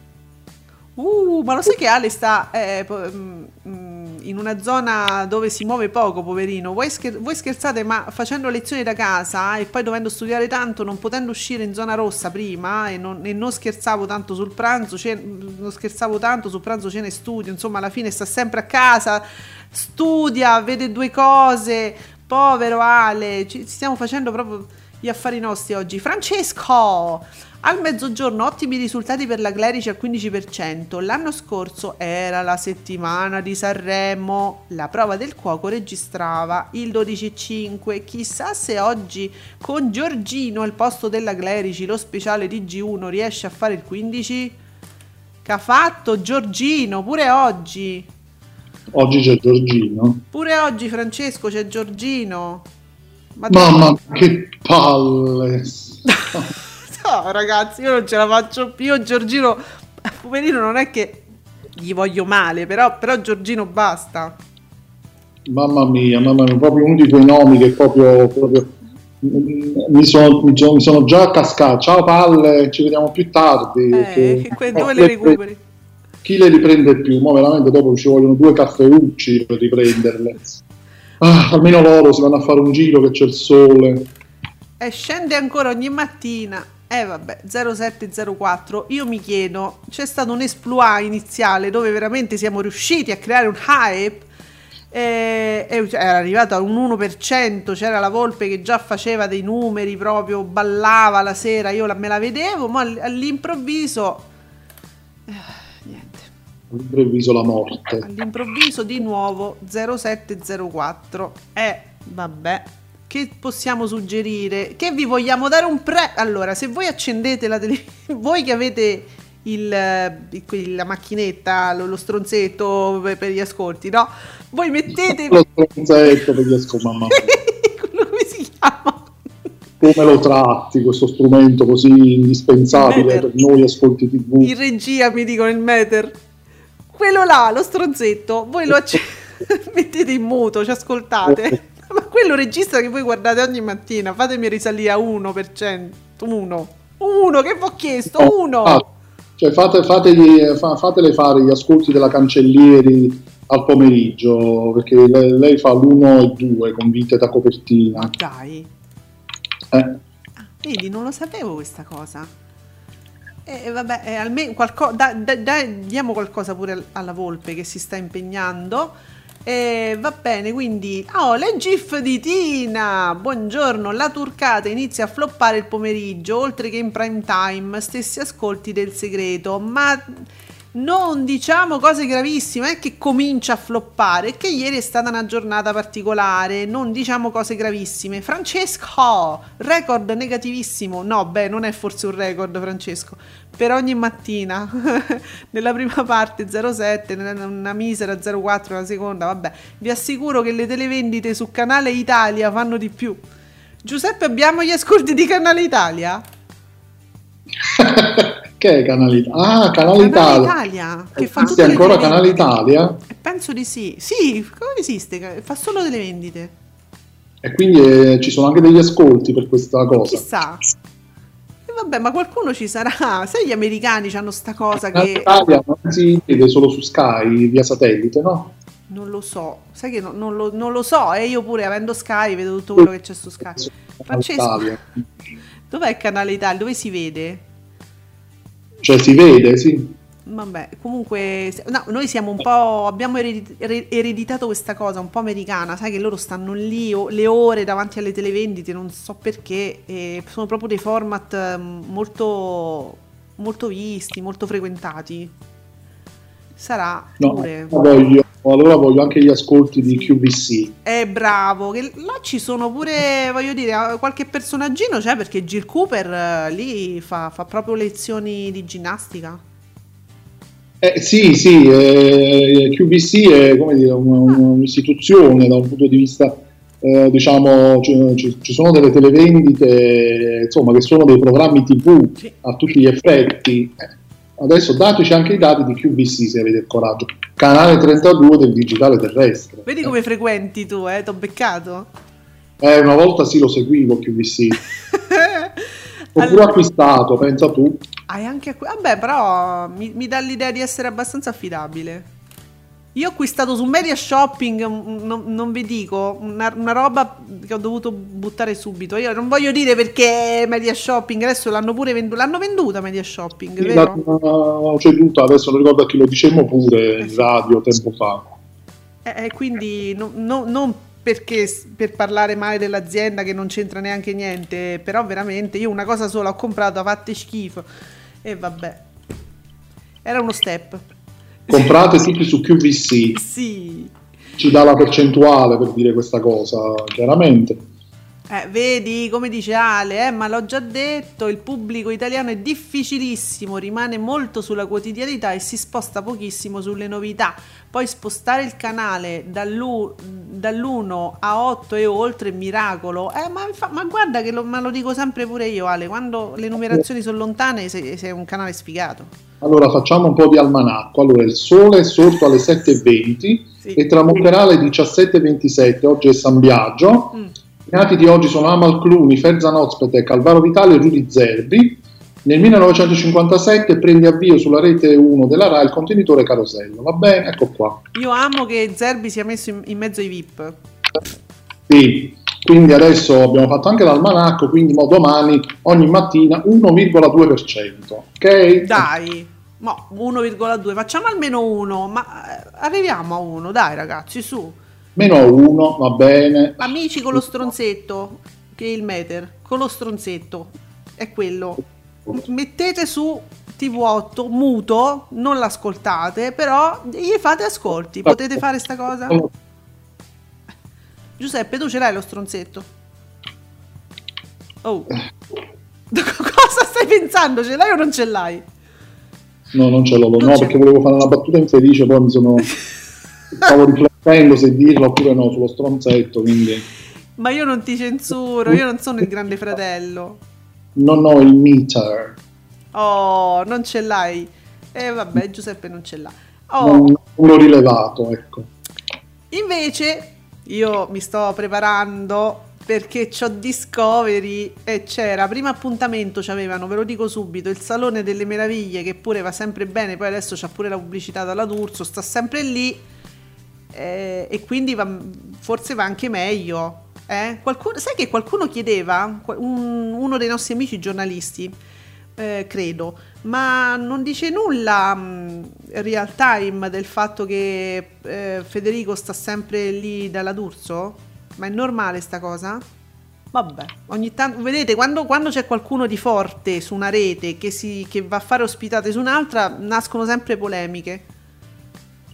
Uh, ma lo sai che Ale sta eh, mm, mm, in una zona dove si muove poco, poverino? Voi, scher- voi scherzate, ma facendo lezioni da casa e poi dovendo studiare tanto, non potendo uscire in zona rossa prima e non, e non scherzavo tanto sul pranzo, cen- non scherzavo tanto sul pranzo, cena e studio, insomma alla fine sta sempre a casa, studia, vede due cose, povero Ale, ci stiamo facendo proprio gli affari nostri oggi. Francesco! Al mezzogiorno ottimi risultati per la Clerici al 15%. L'anno scorso era la settimana di Sanremo. La prova del cuoco registrava il 12,5. Chissà se oggi con Giorgino al posto della Clerici lo speciale di G1 riesce a fare il 15? Che ha fatto Giorgino pure oggi. Oggi c'è Giorgino. Pure oggi Francesco c'è Giorgino. Ma Mamma, che palle. <laughs> No, ragazzi, io non ce la faccio più. Io Giorgino, poverino, non è che gli voglio male, però, però Giorgino basta. Mamma mia, mamma mia, proprio uno di quei nomi che proprio, proprio mi, sono, mi sono- già cascato. Ciao palle, ci vediamo più tardi. Eh, che que- dove le recuperi? Chi le riprende più? Mo veramente dopo ci vogliono due caffeucci per riprenderle. Ah, almeno loro si vanno a fare un giro che c'è il sole. E scende ancora ogni mattina. Eh vabbè, 0704. Io mi chiedo, c'è stato un exploit iniziale dove veramente siamo riusciti a creare un hype? E, e era arrivato a un 1%, c'era la Volpe che già faceva dei numeri proprio, ballava la sera, io la- me la vedevo, ma all- all'improvviso... eh, niente. All'improvviso la morte. All'improvviso di nuovo 0704. Eh, vabbè. Che possiamo suggerire? Che vi vogliamo dare un pre... Allora, se voi accendete la televisione, <laughs> voi che avete il, eh, il- la macchinetta, lo, lo stronzetto per, per gli ascolti, no? Voi mettete... Lo stronzetto per gli ascolti, mamma mia. <laughs> come si chiama? Come lo tratti questo strumento così indispensabile per noi ascolti TV? In regia mi dicono il meter. Quello là, lo stronzetto, voi lo acc- <laughs> mettete in muto, ci ascoltate. Quello registra che voi guardate ogni mattina. Fatemi risalire a 1%. Uno. Uno, che vi ho chiesto? Uno. Ah, cioè fate, fategli- fa- fatele fare gli ascolti della Cancellieri al pomeriggio, perché lei, lei fa l'1 e 2 con vite da copertina. Dai. Eh, Vedi, non lo sapevo questa cosa. E e vabbè, eh, almeno qualcosa, da- da- dai, diamo qualcosa pure al- alla Volpe che si sta impegnando. E va bene, quindi... Oh, le GIF di Tina! Buongiorno, la turcata inizia a floppare il pomeriggio, oltre che in prime time, stessi ascolti del segreto, ma non diciamo cose gravissime, è che comincia a floppare, che ieri è stata una giornata particolare, non diciamo cose gravissime. Francesco, record negativissimo. No, beh, non è forse un record, Francesco. Per ogni mattina, <laughs> nella prima parte 07, nella- una misera 04, la seconda, vabbè. Vi assicuro che le televendite su Canale Italia fanno di più. Giuseppe, abbiamo gli ascolti di Canale Italia? <laughs> che è Canale Italia? Ah, Canale Canale Italia. Italia, che fa Esiste ancora. Canale Italia? Penso di sì. Sì, come esiste? Fa solo delle vendite. E quindi eh, ci sono anche degli ascolti per questa cosa. Chissà. E vabbè, ma qualcuno ci sarà. <laughs> Sai, gli americani hanno sta cosa Canale che Italia non si vede solo su Sky via satellite, no? non lo so. Sai che no- non, lo, non lo so. E io pure avendo Sky vedo tutto quello che c'è su Sky. Francesco, <laughs> dov'è il canale Italia? Dove si vede? Cioè si vede, sì. Vabbè, comunque, no, noi siamo un po'. Abbiamo eredi- ere- ereditato questa cosa un po' americana, sai che loro stanno lì le ore davanti alle televendite, non so perché, sono proprio dei format eh, molto, molto visti, molto frequentati. Sarà No, pure. voglio, allora voglio anche gli ascolti di QVC. È bravo, che là ci sono pure, voglio dire, eh, qualche personaggino c'è perché Jill Cooper eh, lì fa, fa proprio lezioni di ginnastica. Eh, sì, sì, eh, QVC è come dire, un- un- un'istituzione da un punto di vista, eh, diciamo, ci, ci- ci sono delle televendite, insomma, che sono dei programmi TV Sì. a tutti gli effetti. Eh, Adesso dateci anche i dati di QVC se avete il coraggio. Canale 32 del digitale terrestre. Vedi come frequenti tu, eh? T'ho beccato? Eh, una volta sì lo seguivo QVC. <laughs> Pure Allora- acquistato, pensa tu. Hai anche Vabbè, però mi, mi dà l'idea di essere abbastanza affidabile. Io ho acquistato su Media Shopping, mm, non, non vi dico, una, una roba che ho dovuto buttare subito. Io non voglio dire perché Media Shopping, adesso l'hanno pure venduta. L'hanno venduta Media Shopping, Sì, vero? l'hanno ceduta, adesso non ricordo a chi lo dicemmo pure in radio tempo fa. Eh, eh, quindi no- no- non perché per parlare male dell'azienda che non c'entra neanche niente, però veramente io una cosa sola ho comprato, ha fatto schifo. E vabbè. Era uno step. Comprate tutti su QVC, Sì. ci dà la percentuale per dire questa cosa, chiaramente. Eh, vedi, come dice Ale, eh, ma l'ho già detto, il pubblico italiano è difficilissimo, rimane molto sulla quotidianità e si sposta pochissimo sulle novità. Poi spostare il canale dall'u- dall'1 a 8 e oltre, miracolo. Eh, ma, infa- ma guarda che lo, ma lo dico sempre pure io, Ale, quando le numerazioni sono lontane sei, sei un canale sfigato. Allora facciamo un po' di almanacco. Allora il sole è sorto alle 7.20 Sì. e tramonterà alle 17.27. Oggi è San Biagio. Mm. I nati di oggi sono Amal Cluni, Ferzan Ozpete, Calvaro Vitale e Rudy Zerbi. Nel 1957 prende avvio sulla rete 1 della RAI il contenitore Carosello. Va bene? Ecco qua. Io amo che Zerbi sia messo in, in mezzo ai VIP. Sì, quindi adesso abbiamo fatto anche l'almanacco, quindi domani ogni mattina 1,2%. Ok? Dai, mo 1,2, facciamo almeno uno, ma eh, arriviamo a uno, dai ragazzi, su. Meno 1, va bene. Amici con lo stronzetto, che è il meter, con lo stronzetto, è quello. Mettete su TV8 muto, non l'ascoltate, però gli fate ascolti. Potete fare sta cosa? <laughs> Giuseppe, tu ce l'hai lo stronzetto? Oh. <laughs> Cosa stai pensando? Ce l'hai o non ce l'hai? No, non ce l'ho, Non no, ce perché l'ho. volevo fare una battuta infelice, poi mi sono... <laughs> Stavo riflettendo se dirlo oppure no sullo stronzetto, quindi Ma io non ti censuro, io non sono il grande fratello. Non ho il meter, Oh, non ce l'hai. E vabbè, Giuseppe non ce l'ha. Oh, non, non l'ho rilevato, ecco. invece io mi sto preparando perché c'ho Discovery e c'era, primo appuntamento c'avevano, ve lo dico subito, il Salone delle Meraviglie che pure va sempre bene, poi adesso c'ha pure la pubblicità dalla D'Urso, sta sempre lì eh, e quindi va- forse va anche meglio. Eh? Qualcuno- sai che qualcuno chiedeva, un- uno dei nostri amici giornalisti, eh, credo, ma non dice nulla mh, real time del fatto che eh, Federico sta sempre lì dalla D'Urso? Ma è normale sta cosa? Vabbè, ogni tanto, vedete, quando, quando c'è qualcuno di forte su una rete che, si, che va a fare ospitate su un'altra, nascono sempre polemiche.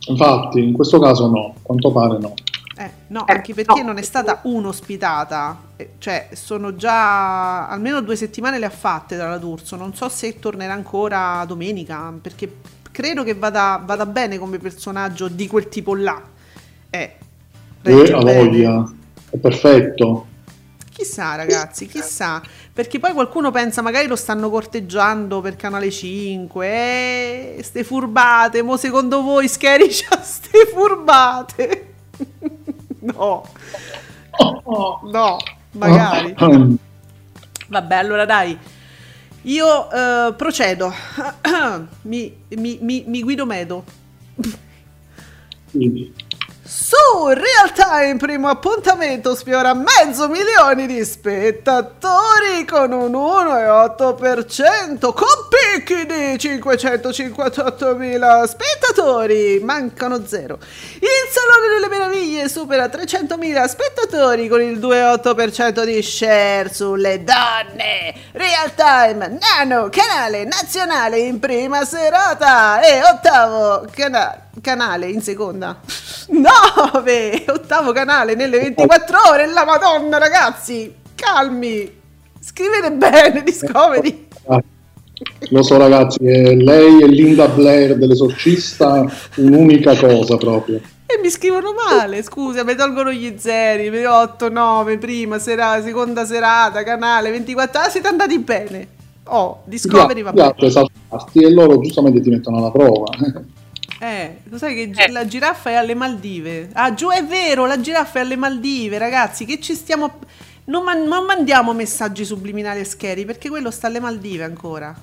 Infatti, in questo caso no, a quanto pare no. Eh, no, anche perché non è stata un'ospitata, eh, cioè sono già almeno due settimane le ha fatte dalla D'Urso, non so se tornerà ancora domenica, perché credo che vada, vada bene come personaggio di quel tipo là. Eh, Eh, regge a bene. voglia, è perfetto. Chissà ragazzi, chissà, perché poi qualcuno pensa magari lo stanno corteggiando per Canale 5, eh, ste furbate, mo secondo voi Scary <laughs> c'ha ste furbate? No, no, magari. <laughs> Vabbè, allora dai, io eh, procedo, <clears throat> mi, mi- mi- mi guido medo. Quindi, Su Real Time, primo appuntamento, sfiora mezzo milione di spettatori con un 1,8%, con picchi di 558.000 spettatori, mancano zero. Il Salone delle Meraviglie supera 300.000 spettatori con il 2,8% di share sulle donne. Real Time, nano, canale nazionale in prima serata e ottavo cana- canale in seconda. 9! Ottavo canale nelle 24 ore, la madonna ragazzi, calmi, scrivete bene Discovery. lo so ragazzi, eh, lei e Linda Blair dell'esorcista, un'unica cosa proprio. E mi scrivono male, scusa, mi tolgono gli zeri, 8, 9, prima serata, seconda serata, canale 24, ah siete andati bene. Oh, Discovery va Gli altri bene. esaltati e loro giustamente ti mettono alla prova. Eh, lo sai che gi- la giraffa è alle Maldive? Ah, giù è vero, la giraffa è alle Maldive, ragazzi, che ci stiamo... Non, man- non mandiamo messaggi subliminali a Scary, perché quello sta alle Maldive ancora.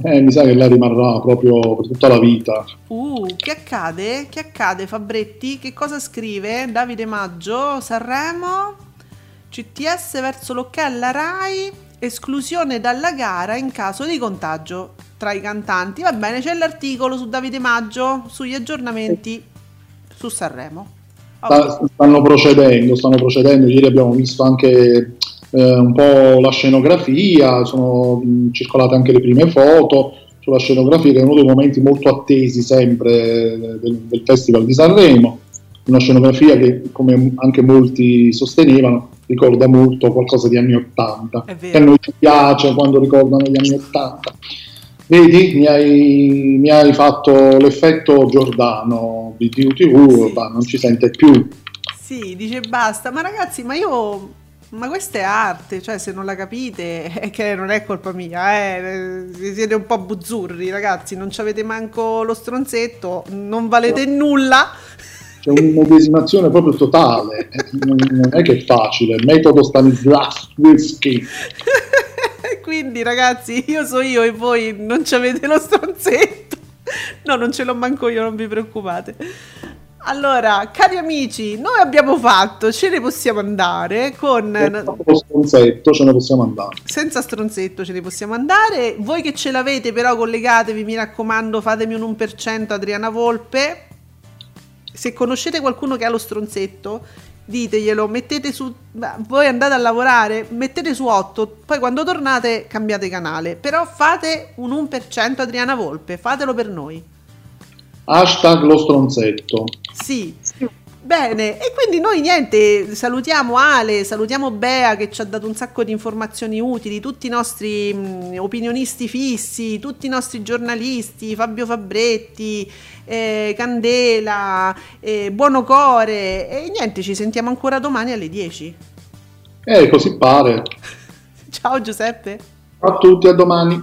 Eh, mi sa che lei rimarrà proprio per tutta la vita. Uh, che accade? Che accade, Fabretti? Che cosa scrive? Davide Maggio, Sanremo, CTS verso l'ok alla RAI, esclusione dalla gara in caso di contagio tra i cantanti. Va bene, c'è l'articolo su Davide Maggio, sugli aggiornamenti su Sanremo. Sta- stanno procedendo, stanno procedendo. Ieri abbiamo visto anche eh, un po' la scenografia, sono circolate anche le prime foto sulla scenografia, che è uno dei momenti molto attesi sempre eh, del, del Festival di Sanremo. Una scenografia che, come anche molti sostenevano, ricorda molto qualcosa di anni Ottanta. È vero. Che a noi ci piace quando ricordano gli anni Ottanta. Vedi, mi hai, mi hai fatto l'effetto Giordano di TUTV, Sì. ma non ci sente più. Sì, dice basta, ma ragazzi, ma io... Ma questa è arte, cioè se non la capite <laughs> è che non è colpa mia, eh, eh, siete un po' buzzurri ragazzi, non ci avete manco lo stronzetto, non valete nulla. C'è un'immedesimazione proprio totale, non è che è facile, metodo Stanislavski. <laughs> Quindi ragazzi, io so io e voi non ci avete lo stronzetto. No, non ce l'ho manco io, non vi preoccupate. Allora, cari amici, noi abbiamo fatto, ce ne possiamo andare con... Lo stronzetto ce ne possiamo andare. Senza stronzetto ce ne possiamo andare. Voi che ce l'avete però collegatevi, mi raccomando, fatemi un 1% Adriana Volpe. Se conoscete qualcuno che ha lo stronzetto, diteglielo, mettete su... Voi andate a lavorare, mettete su 8, poi quando tornate cambiate canale. Però fate un 1% Adriana Volpe, fatelo per noi. Hashtag lo stronzetto. Sì. Bene, e quindi noi niente, salutiamo Ale, salutiamo Bea che ci ha dato un sacco di informazioni utili, tutti i nostri mh, opinionisti fissi, tutti i nostri giornalisti, Fabio Fabretti, eh, Candela, eh, Buonocore e niente, ci sentiamo ancora domani alle 10. Eh, così pare. <laughs> Ciao Giuseppe. Ciao a tutti, a domani.